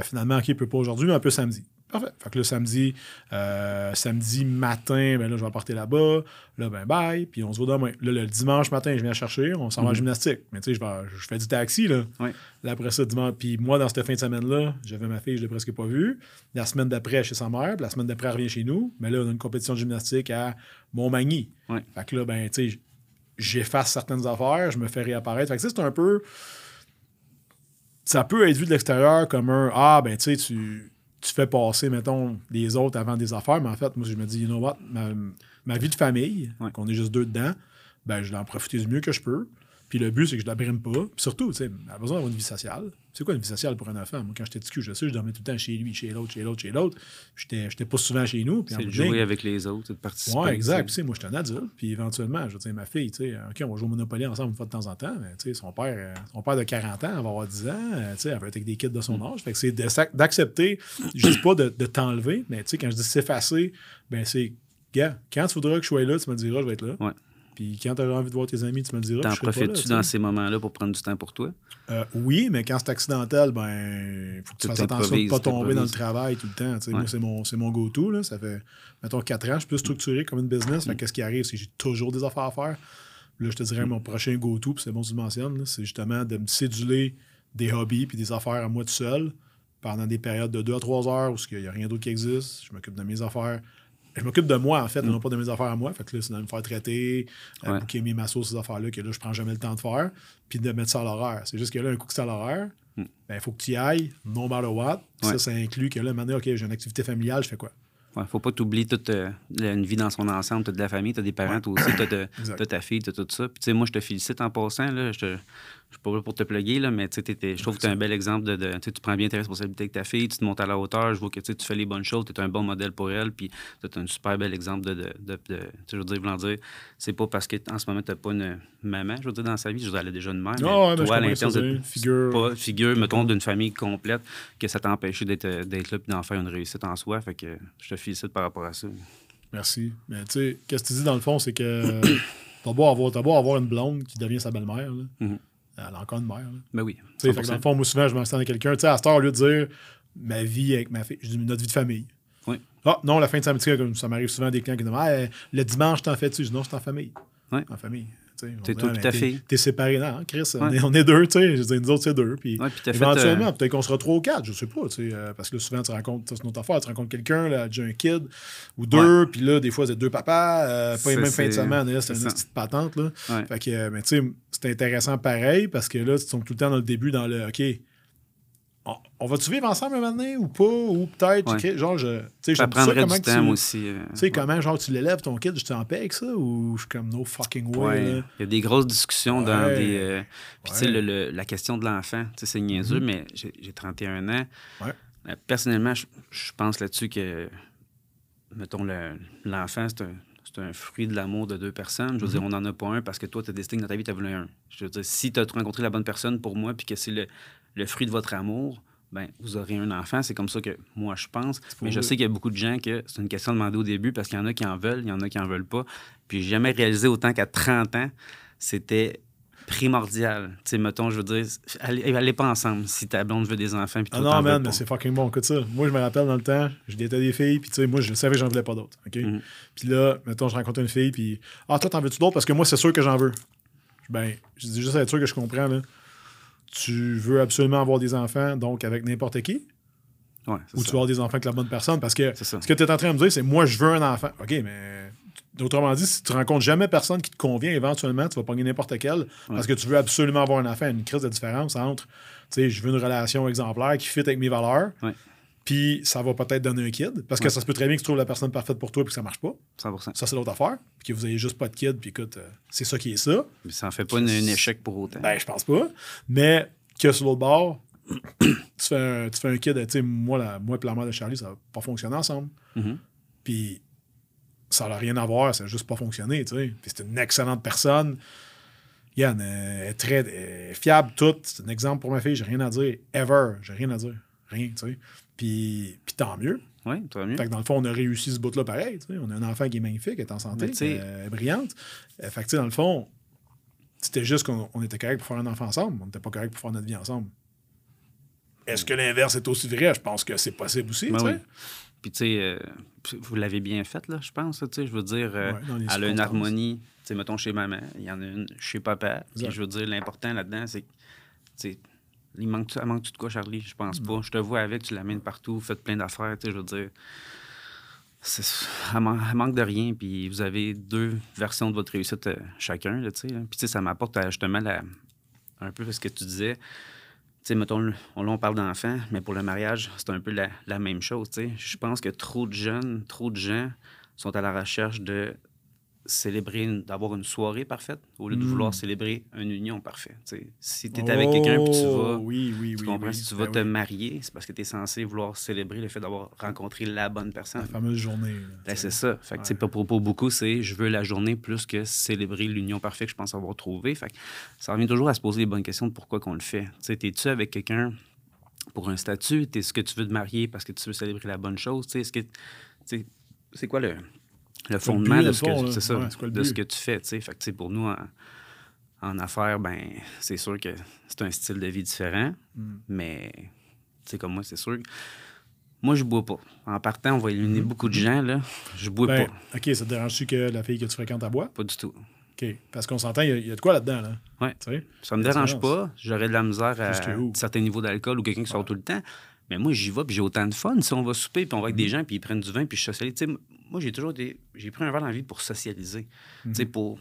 finalement, OK, peut pas aujourd'hui, mais un peu samedi. Parfait. Fait que le samedi, euh, samedi matin, ben là, je vais partir là-bas. Là, ben bye. Puis on se voit demain. Là, le dimanche matin, je viens chercher. On s'en va en mhm. gymnastique. Mais tu sais, je, je, fais du taxi, là. Là, après ça, dimanche. Puis moi, dans cette fin de semaine-là, j'avais ma fille, je l'ai presque pas vue. La semaine d'après, chez sa mère. Puis la semaine d'après, elle revient chez nous. Mais là, on a une compétition de gymnastique à Montmagny. Fait que là, ben, tu sais, j'efface certaines affaires, je me fais réapparaître. Fait que c'est un peu. Ça peut être vu de l'extérieur comme un Ah, ben, tu sais, tu fais passer, mettons, les autres avant des affaires, mais en fait, moi, je me dis, you know what, ma, vie de famille, qu'on est juste deux dedans, ben, je vais en profiter du mieux que je peux. Puis le but, c'est que je ne la brime pas. Puis surtout, tu sais, elle a besoin d'avoir une vie sociale. C'est quoi une vie sociale pour un enfant? Moi, quand j'étais petit, je sais, je dormais tout le temps chez lui, chez l'autre, chez l'autre, chez l'autre. J'étais pas souvent chez nous. C'est de jouer avec les autres, c'est de participer. Oui, exact. Puis, moi, j'étais un adulte. Puis éventuellement, je veux dire, ma fille, tu sais, OK, on va jouer au Monopoly ensemble une fois de temps en temps. Mais tu sais, son père, euh, son père de 40 ans, elle va avoir 10 ans. Euh, tu sais, elle va être avec des kids de son mm. âge. Fait que c'est d'accepter, je dis pas de, de t'enlever, mais tu sais, quand je dis s'effacer, ben c'est, gars, quand tu voudras que je sois là, tu me diras, je vais être là. Ouais. Puis quand tu as envie de voir tes amis, tu me le diras. T'en profites-tu dans ces moments-là pour prendre du temps pour toi? Euh, oui, mais quand c'est accidentel, ben, il faut que tu fasses attention de ne pas tomber dans le travail tout le temps. Moi, c'est mon, mon go-to. Ça fait, mettons, quatre ans, je suis plus structuré comme une business. Mm. Qu'est-ce qui arrive? C'est que j'ai toujours des affaires à faire. Là, je te dirais, mon prochain go-to, c'est bon tu le mentionnes, c'est justement de me céduler des hobbies puis des affaires à moi tout seul pendant des périodes de deux à trois heures où il n'y a rien d'autre qui existe. Je m'occupe de mes affaires je m'occupe de moi, en fait, mm. non pas de mes affaires à moi. Fait que là, c'est de me faire traiter, euh, ouais. booker mes massos, ces affaires-là, que là, je prends jamais le temps de faire, puis de mettre ça à l'horaire. C'est juste que là, un coup que c'est à l'horaire, il mm. ben, faut que tu y ailles, no matter what. Ça, ça inclut que là, maintenant, OK, j'ai une activité familiale, je fais quoi? ne faut pas t'oublier toute euh, une vie dans son ensemble. Tu as de la famille, tu as des parents, aussi, tu as, ta fille, tu as tout ça. Puis, moi, je te félicite en passant. Là, je, te, je suis pas là pour te plugger, là, mais je trouve que tu es un bel exemple de. tu prends bien tes responsabilités avec ta fille, tu te montes à la hauteur, je vois que tu fais les bonnes choses, tu es un bon modèle pour elle, puis tu es un super bel exemple de. de, de, je veux dire, dire, c'est pas parce qu'en ce moment, tu n'as pas une maman, je veux dire, dans sa vie, je veux dire, elle a déjà une mère. Non, mais toi, à l'intérieur de figure. Pas, figure, mettons, d'une famille complète, que ça t'a empêché d'être là et d'en faire une réussite en soi. Fait que je te félicite par rapport à ça. Merci. Mais tu sais, qu'est-ce que tu dis dans le fond, c'est que t'as beau, avoir, beau avoir une blonde qui devient sa belle-mère. Mm-hmm. Elle a encore une mère. Là. Ben oui. Fait dans le fond, moi, souvent, je m'en avec quelqu'un. Tu sais, à cette heure, au lieu de dire ma vie avec ma fille, je dis notre vie de famille. Oui. Ah, non, la fin de samedi, comme ça m'arrive souvent des clients qui disent ah, le dimanche, t'en fais-tu? Je dis non, c'est en famille. Oui. En famille. T'es toi et ta fille. T'es séparé. Non, Chris, on, est, on, est, deux, tu sais. Je dis, nous autres, c'est deux. Puis, éventuellement, euh, peut-être qu'on sera trois ou quatre, je sais pas, tu sais. Euh, parce que là, souvent, tu rencontres, c'est notre affaire, tu rencontres quelqu'un, là, déjà un kid ou deux, puis là, des fois, c'est deux papas, euh, pas les mêmes fins de semaine, c'est une petite patente, là. Fait que, mais tu sais, c'est intéressant pareil parce que là, tu sont tout le temps dans le début, dans le, OK, on, va-tu vivre ensemble un moment ou pas? Ou peut-être, genre, je. Tu sais, ça prendrait du temps aussi. Euh, tu sais, comment, genre, tu l'élèves ton kid, je suis en paix avec ça? Ou je suis comme no fucking way? Il y a des grosses discussions dans des. Euh, puis, tu sais, la question de l'enfant, tu sais, c'est niaiseux, mm-hmm. mais j'ai 31 ans. Euh, personnellement, je, pense là-dessus que, mettons, l'enfant, c'est un c'est un fruit de l'amour de deux personnes. Je veux dire, mm-hmm. on n'en a pas un parce que toi, tu as décidé dans ta vie, tu as voulu un. Je veux dire, si tu as rencontré la bonne personne pour moi, puis que c'est le, le, fruit de votre amour, ben, vous aurez un enfant. C'est comme ça que moi, je pense. Mais je sais qu'il y a beaucoup de gens que c'est une question demandée au début parce qu'il y en a qui en veulent, il y en a qui en veulent pas. Puis j'ai jamais réalisé autant qu'à 30 ans, c'était primordial. Tu sais, mettons, je veux dire, allez, pas ensemble si ta blonde veut des enfants. Puis ah non, man, mais c'est fucking bon. Écoute ça. Moi, je me rappelle dans le temps, je datais des filles, puis tu sais, moi, je savais que j'en voulais pas d'autres. OK? Mm-hmm. Puis là, mettons, je rencontre une fille, puis Ah, toi, t'en veux-tu d'autres? Parce que moi, c'est sûr que j'en veux. Ben, je dis juste à être sûr que je comprends, là tu veux absolument avoir des enfants, donc avec n'importe qui? Ouais, ou tu veux avoir des enfants avec la bonne personne? Parce que ce que tu es en train de me dire, c'est moi, je veux un enfant. OK, mais autrement dit, si tu rencontres jamais personne qui te convient, éventuellement, tu vas pogner n'importe quel parce que tu veux absolument avoir un enfant. Une crise de différence entre, tu sais, je veux une relation exemplaire qui fit avec mes valeurs. Puis ça va peut-être donner un kid. Parce que ça se peut très bien que tu trouves la personne parfaite pour toi et que ça marche pas. 100%. Ça, c'est l'autre affaire. Puis que vous ayez juste pas de kid. Puis écoute, euh, c'est ça qui est ça. Mais ça en fait pas un, échec pour autant. Ben, je pense pas. Mais que sur l'autre bord, tu, fais un, tu fais un kid, tu sais, moi, la, moi et la mère de Charlie, ça n'a pas fonctionné ensemble. Mm-hmm. Puis ça n'a rien à voir, ça n'a juste pas fonctionné, c'est une excellente personne. Yann est très fiable, tout. C'est un exemple pour ma fille, j'ai rien à dire. Ever, j'ai rien à dire. Rien, tu sais. Puis, puis tant mieux. Oui, tant mieux. Fait que dans le fond, on a réussi ce bout-là pareil. On a un enfant qui est magnifique, est en santé, qui est brillante. Euh, fait que, tu sais, dans le fond, c'était juste qu'on était correct pour faire un enfant ensemble. On n'était pas correct pour faire notre vie ensemble. Est-ce que l'inverse est aussi vrai? Je pense que c'est possible aussi. Ben Puis, tu sais, euh, vous l'avez bien fait, là, je pense. Tu sais, je veux dire, euh, elle a une harmonie. Tu sais, mettons chez maman, il y en a une chez papa. Puis, je veux dire, l'important là-dedans, c'est que, il manque, elle manque-tu de quoi, Charlie? Je pense pas. Je te vois avec, tu l'amènes partout, faites plein d'affaires, tu sais, je veux dire. Elle, manque de rien, puis vous avez deux versions de votre réussite euh, chacun, tu sais. Puis, tu sais, ça m'apporte justement la, un peu ce que tu disais. Mettons, on, on parle d'enfants, mais pour le mariage, c'est un peu la, même chose. Je pense que trop de jeunes, trop de gens sont à la recherche de célébrer, d'avoir une soirée parfaite au lieu de vouloir hmm. célébrer une union parfaite. si tu es avec quelqu'un et tu vas, oh, oui, oui, tu comprends, si tu vas ben te marier, c'est parce que tu es censé vouloir célébrer le fait d'avoir rencontré la bonne personne. La fameuse journée. Ben, c'est ça. Fait que, pour, pour, beaucoup, c'est je veux la journée plus que célébrer l'union parfaite que je pense avoir trouvée. Fait ça revient toujours à se poser les bonnes questions de pourquoi qu'on le fait. Es-tu avec quelqu'un pour un statut? Est-ce que tu veux te marier parce que tu veux célébrer la bonne chose? Est-ce que c'est quoi le, le fondement de, ce que, de ce que tu fais. Fait que, pour nous, en, affaires, ben, c'est sûr que c'est un style de vie différent, mm. mais comme moi, c'est sûr. Moi, je bois pas. En partant, on va éliminer mm-hmm. beaucoup de gens. Là. Je bois ben, pas. OK, ça te dérange-tu que la fille que tu fréquentes à boire? Pas du tout. OK. Parce qu'on s'entend, il y, a de quoi là-dedans. Là? Oui. Ça me dérange pas. J'aurais de la misère à certains niveaux d'alcool ou quelqu'un qui sort tout le temps. Mais moi, j'y vais, puis j'ai autant de fun. Si on va souper, puis on va avec des mm-hmm. gens, puis ils prennent du vin, puis je socialise. moi, j'ai toujours été. J'ai pris un verre dans la vie pour socialiser. Tu sais, mm-hmm. pour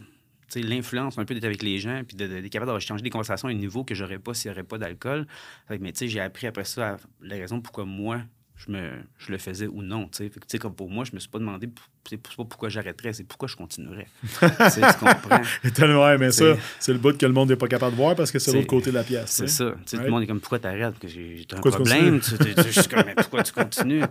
l'influence un peu d'être avec les gens, puis d'être capable de changer des conversations à un niveau que j'aurais pas s'il n'y aurait pas d'alcool. Mais tu sais, j'ai appris après ça la raison pourquoi moi, je, me, je le faisais ou non. Tu sais, comme pour moi, je me suis pas demandé c'est pas pourquoi j'arrêterais, c'est pourquoi je continuerais. tu comprends? tellement mais ça, c'est le bout que le monde n'est pas capable de voir parce que c'est l'autre côté de la pièce. C'est ça. Tout le monde est comme pourquoi t'arrêtes? J'ai un problème. je suis comme pourquoi tu continues?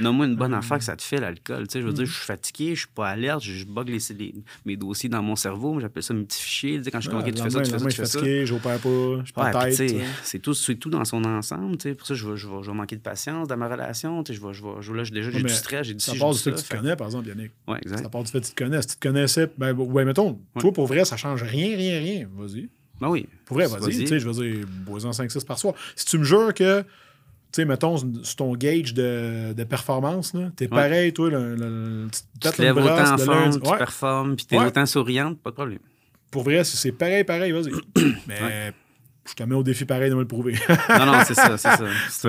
Nomme-moi une bonne affaire que ça te fait l'alcool. Je veux dire, je suis fatigué, je suis pas alerte, je, bug les, mes dossiers dans mon cerveau. J'appelle ça mes petits fichiers. Quand je suis comme, tu fais ça, tu fais ça, tu fais ça. Je pas, je pas tête. C'est tout, tout dans son ensemble. Pour ça, je vais, manquer de patience dans ma relation. Je là, déjà, j'ai du stress, j'ai du Ça du fait que tu connais, par exemple, Exact part du fait que tu te connais. Si tu te connaissais, ben, ouais, mettons, toi, pour vrai, ça change rien, rien, rien. Vas-y. Ben oui. Pour vrai, vas-y. tu sais, je veux dire, bois-en 5-6 par soir. Si tu me jures que, tu sais, mettons, sur ton gauge de, de performance, t'es pareil, toi, le, le, tu te lèves autant en forme, tu performes, puis t'es autant souriante, pas de problème. Pour vrai, c'est pareil, pareil, vas-y. Mais je te mets au défi pareil de me le prouver. non, non, c'est ça, c'est ça.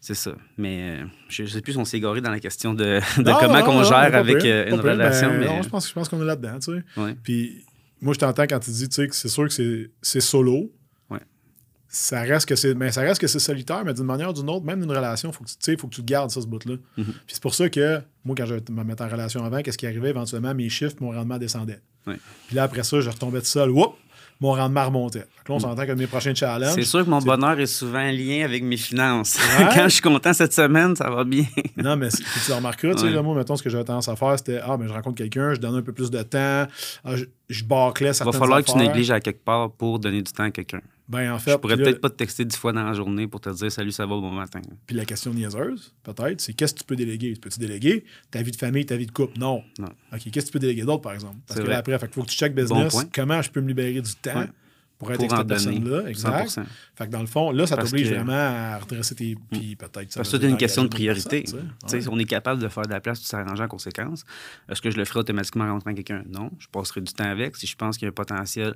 C'est ça. Mais euh, je ne sais plus si on s'est égaré dans la question de, comment on gère avec euh, une relation. Ben, mais... Non, je pense, je pense qu'on est là-dedans. Tu sais. Puis moi, je t'entends quand tu dis tu sais, que c'est sûr que c'est solo. Ouais. Ça reste que c'est mais ça reste que c'est solitaire, mais d'une manière ou d'une autre, même une relation, faut que tu faut que tu gardes ça, ce bout-là. Mm-hmm. Puis c'est pour ça que moi, quand je me mettais en relation avant, qu'est-ce qui arrivait? Éventuellement, mes chiffres, mon rendement descendait. Puis là, après ça, je retombais tout seul. Whoop! Mon rendement remontait. là, on s'entend que mes prochains challenges. C'est sûr que mon bonheur est souvent lié avec mes finances. Quand je suis content cette semaine, ça va bien. non, mais tu remarqueras, tu sais, moi, mettons, ce que j'avais tendance à faire, c'était Ah, mais je rencontre quelqu'un, je donne un peu plus de temps, ah, je, je bâclais certaines Il va falloir que tu négliges à quelque part pour donner du temps à quelqu'un. Ben, en fait. Je pourrais peut-être pas te texter dix fois dans la journée pour te dire salut, ça va bon matin. Puis la question niaiseuse, peut-être, c'est qu'est-ce que tu peux déléguer? Peux-tu déléguer ta vie de famille, ta vie de couple? Non. non. OK, qu'est-ce que tu peux déléguer d'autre, par exemple? Parce que là, après, il faut que tu check business. comment je peux me libérer du temps? pour être avec cette personne-là? Exact. Fait que dans le fond, là, ça t'oblige vraiment à redresser tes. Hmm. Puis peut-être Parce que c'est une question de priorité. On est capable de faire de la place, de s'arranger en conséquence. Est-ce que je le ferai automatiquement en rencontrant quelqu'un? Non. Je passerai du temps avec. Si je pense qu'il y a un potentiel,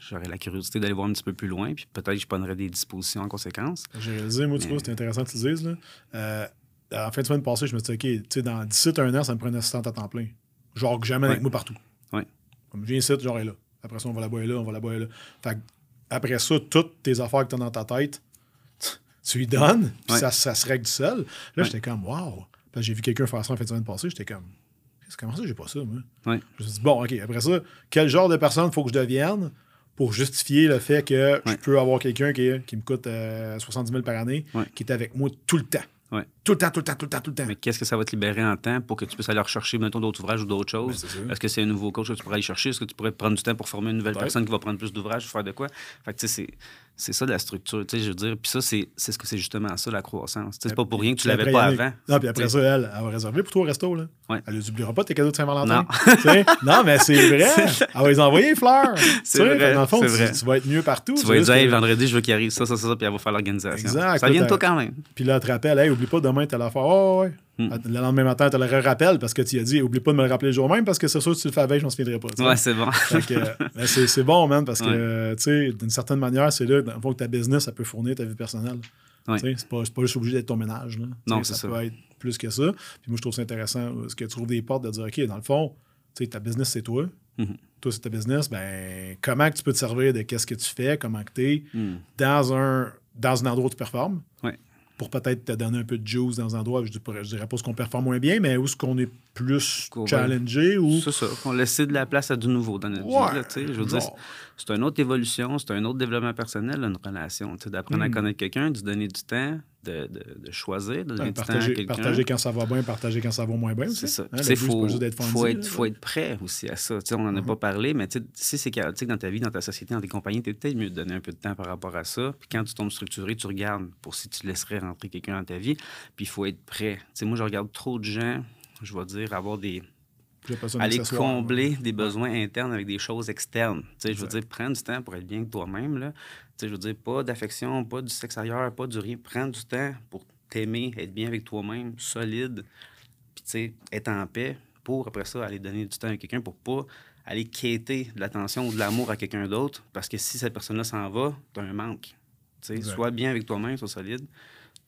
j'aurais la curiosité d'aller voir un petit peu plus loin. Puis peut-être que je prendrai des dispositions en conséquence. J'ai réalisé, moi, tu vois, c'était intéressant que tu dises. Là. Euh, en fin de semaine passée, je me suis dit, OK, tu sais, dans 17 un an, ça me prend une assistante à temps plein. Genre que jamais avec moi partout. Oui. Comme je viens ici, genre est là. Après ça, on va la boire là, on va la boire là. Fait après ça, toutes tes affaires que tu as dans ta tête, tu lui donnes, puis ça, ça, se règle seul. Là, j'étais comme, wow. j'ai vu quelqu'un faire ça en fin de semaine passée, j'étais comme, comment ça, j'ai pas ça, moi? Je me suis dit, bon, OK, après ça, quel genre de personne faut que je devienne? Pour justifier le fait que je peux avoir quelqu'un qui, qui, me coûte 70 euh, 000 par année, qui est avec moi tout le temps? Tout le temps, tout le temps, tout le temps, tout le temps. Mais qu'est-ce que ça va te libérer en temps pour que tu puisses aller rechercher, mettons, d'autres ouvrages ou d'autres choses? Ben, Est-ce que c'est un nouveau coach que tu pourrais aller chercher? Est-ce que tu pourrais prendre du temps pour former une nouvelle personne qui va prendre plus d'ouvrages, faire de quoi? Fait que, tu sais, c'est ça la structure, tu sais, je veux dire. Puis ça, c'est ce que c'est justement ça, la croissance. C'est pas pour rien que tu l'avais pas avant. Non, puis après ça, elle, elle va réserver pour toi au resto, là. Ouais. Elle n'oubliera pas tes cadeaux de Saint-Valentin. Non. non, mais c'est vrai. Elle va les envoyer, fleurs. C'est vrai. Dans le fond, tu, tu, vas être mieux partout. Tu vas dire, hey, vendredi, je veux qu'il arrive ça, ça, ça, ça, puis elle va faire l'organisation. Exact. Ça vient de toi quand même. Puis là, elle te rappelle, hey, oublie pas, demain, tu as l'affaire. Oh, ouais. Hmm. Le lendemain matin, tu le rappelles parce que tu as dit, oublie pas de me le rappeler le jour même parce que c'est sûr que tu le fais avec, je m'en souviendrai pas. Ouais, c'est bon. Ben, c'est bon, man, parce que, tu sais, d'une certaine manière, c'est là, que ta business, ça peut fournir ta vie personnelle. Ouais. C'est pas, pas juste obligé d'être ton ménage. Là. Non, c'est ça. Ça peut être plus que ça. Puis moi, je trouve ça intéressant parce que tu trouves des portes de dire, OK, dans le fond, tu sais, ta business, c'est toi. Mm-hmm. Toi, c'est ta business. Ben, comment que tu peux te servir de qu'est-ce que tu fais, comment que tu es mm. dans, un, dans un endroit où tu performes? Ouais pour peut-être te donner un peu de juice dans un endroit, je ne dirais pas ce qu'on performe moins bien, mais où est-ce qu'on est plus challengé ou... C'est ça, qu'on laisse de la place à du nouveau dans notre vie. je veux dire, c'est une autre évolution, c'est un autre développement personnel, une relation. D'apprendre à hmm. connaître quelqu'un, de se donner du temps, de, de, choisir, de donner du temps à quelqu'un. Partager quand ça va bien, partager quand ça va moins bien C'est ça. Il hein, faut, faut, être, faut être prêt aussi à ça. on n'en a pas uh-huh. parlé, mais si c'est chaotique dans ta vie, dans ta société, dans tes compagnies, tu es peut-être mieux de donner un peu de temps par rapport à ça. Puis quand tu tombes structuré, tu regardes pour si tu laisserais rentrer quelqu'un dans ta vie. Puis il faut être prêt. sais, moi, je regarde trop de gens, je vais dire, avoir des aller combler des besoins internes avec des choses externes. je veux dire, prendre du temps pour être bien avec toi-même. Là. Je veux dire, pas d'affection, pas du sexe ailleurs, pas du rien. Prendre du temps pour t'aimer, être bien avec toi-même, solide, puis être en paix pour, après ça, aller donner du temps à quelqu'un pour pas aller quêter de l'attention ou de l'amour à quelqu'un d'autre. Parce que si cette personne-là s'en va, tu as un manque. Sois bien avec toi-même, sois solide,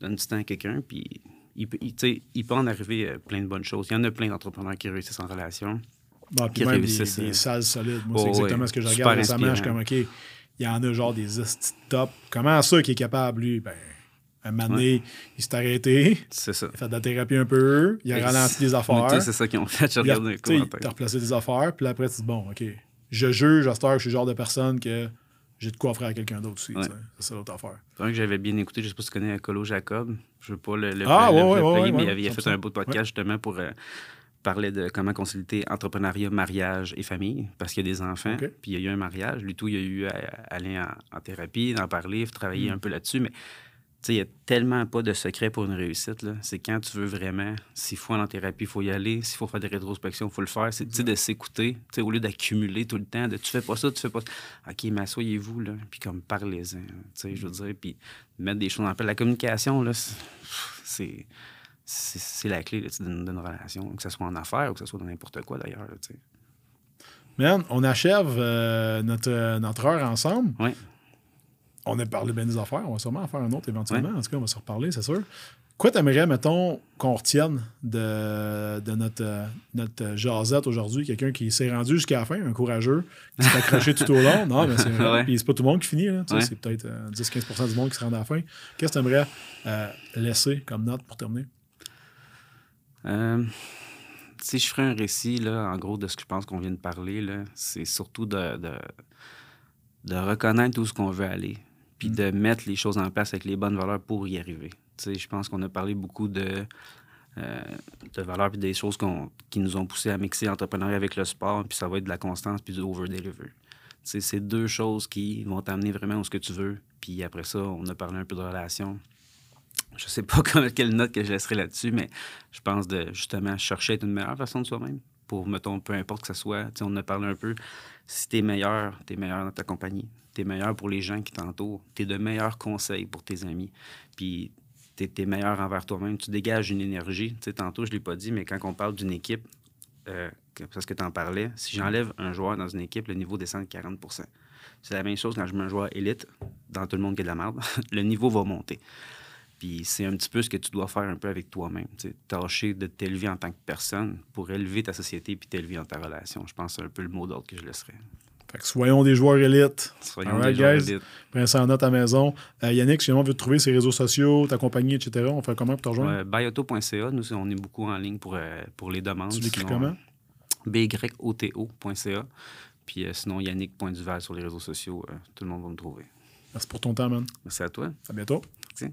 donne du temps à quelqu'un, puis il, peut, il, peut en arriver euh, plein de bonnes choses. Il y en a plein d'entrepreneurs qui réussissent en relation. Bon, puis même des, des, euh, salles solides. Moi, c'est exactement ce que je regarde récemment. Je suis comme, OK, il y en a genre des top. Comment ça qui est capable, lui? Ben, un moment donné, il s'est arrêté. C'est ça. Il a fait de la thérapie un peu. Il a ralenti des affaires. C'est ça qu'ils ont fait. Je regarde a, il a replacé des affaires. Puis après, tu dis, bon, OK, je juge à cette heure que je suis le genre de personne que j'ai de quoi offrir à quelqu'un d'autre aussi. C'est ça l'autre affaire. C'est que j'avais bien écouté, je sais pas si tu connais Colo Jacob. Je ne veux pas le, le, ah, ouais, mais il avait fait un beau podcast justement pour euh, parler de comment concilier entrepreneuriat, mariage et famille, parce qu'il y a des enfants, puis il y a eu un mariage. Lui, tout, il a eu à, aller en, thérapie, en parler, travailler mm. un peu là-dessus, mais il n'y a tellement pas de secret pour une réussite. C'est quand tu veux vraiment, s'il faut aller en thérapie, il faut y aller. S'il faut faire des rétrospections, il faut le faire. C'est de s'écouter, au lieu d'accumuler tout le temps, de tu fais pas ça, tu fais pas ça. OK, mais asseyez-vous, là, puis comme parlez-en. Je veux dire, puis mettre des choses en place. La communication, là, c'est. C'est la clé d'une relation, que ce soit en affaires ou que ce soit dans n'importe quoi d'ailleurs. Man, on achève euh, notre, notre heure ensemble. Oui on a parlé bien des affaires. On va sûrement en faire un autre éventuellement. En tout cas, on va se reparler, c'est sûr. Quoi t'aimerais, mettons, qu'on retienne de, de notre, euh, notre jasette aujourd'hui? Quelqu'un qui s'est rendu jusqu'à la fin, un courageux, qui s'est accroché tout au long? Non, mais c'est. Puis c'est pas tout le monde qui finit. C'est peut-être 10-15% euh, du monde qui se rend à la fin. Qu'est-ce que tu aimerais euh, laisser comme note pour terminer? si je ferais un récit, là, en gros, de ce que je pense qu'on vient de parler, c'est surtout de, de, de reconnaître où ce qu'on veut aller puis mm. de mettre les choses en place avec les bonnes valeurs pour y arriver. je pense qu'on a parlé beaucoup de, euh, de valeurs puis des choses qui nous ont poussé à mixer l'entrepreneuriat avec le sport, puis ça va être de la constance puis du over-deliver. C'est deux choses qui vont t'amener vraiment où ce que tu veux. Puis après ça, on a parlé un peu de relations. Je sais pas quelle note que je laisserai là-dessus, mais je pense de justement chercher à être une meilleure façon de soi-même. Pour, mettons, peu importe que ce soit. on a parlé un peu. Si tu es meilleur, tu es meilleur dans ta compagnie tu es meilleur pour les gens qui t'entourent, tu es de meilleurs conseils pour tes amis, puis tu es, meilleur envers toi-même, tu dégages une énergie. Tu sais, tantôt, je ne l'ai pas dit, mais quand on parle d'une équipe, euh, parce que tu en parlais, si j'enlève un joueur dans une équipe, le niveau descend de 40% C'est la même chose quand je mets un joueur élite dans tout le monde qui est de la merde, le niveau va monter. Puis c'est un petit peu ce que tu dois faire un peu avec toi-même. Tâcher de t'élever en tant que personne pour élever ta société puis t'élever dans ta relation. Je pense que c'est un peu le mot d'ordre que je laisserais soyons des joueurs élites. Soyons des joueurs élites. Prenez ça en note à la maison. Euh, Yannick, si on veut te trouver ses réseaux sociaux, ta compagnie, etc., on fait comment pour te rejoindre? Euh, Bioto.ca. Nous, on est beaucoup en ligne pour, euh, pour les demandes. Tu l'écris comment? BYOTO.ca. Puis euh, sinon, Yannick.duval sur les réseaux sociaux. tout le monde va me trouver. Merci pour ton temps, man. Merci à toi. À bientôt. Merci.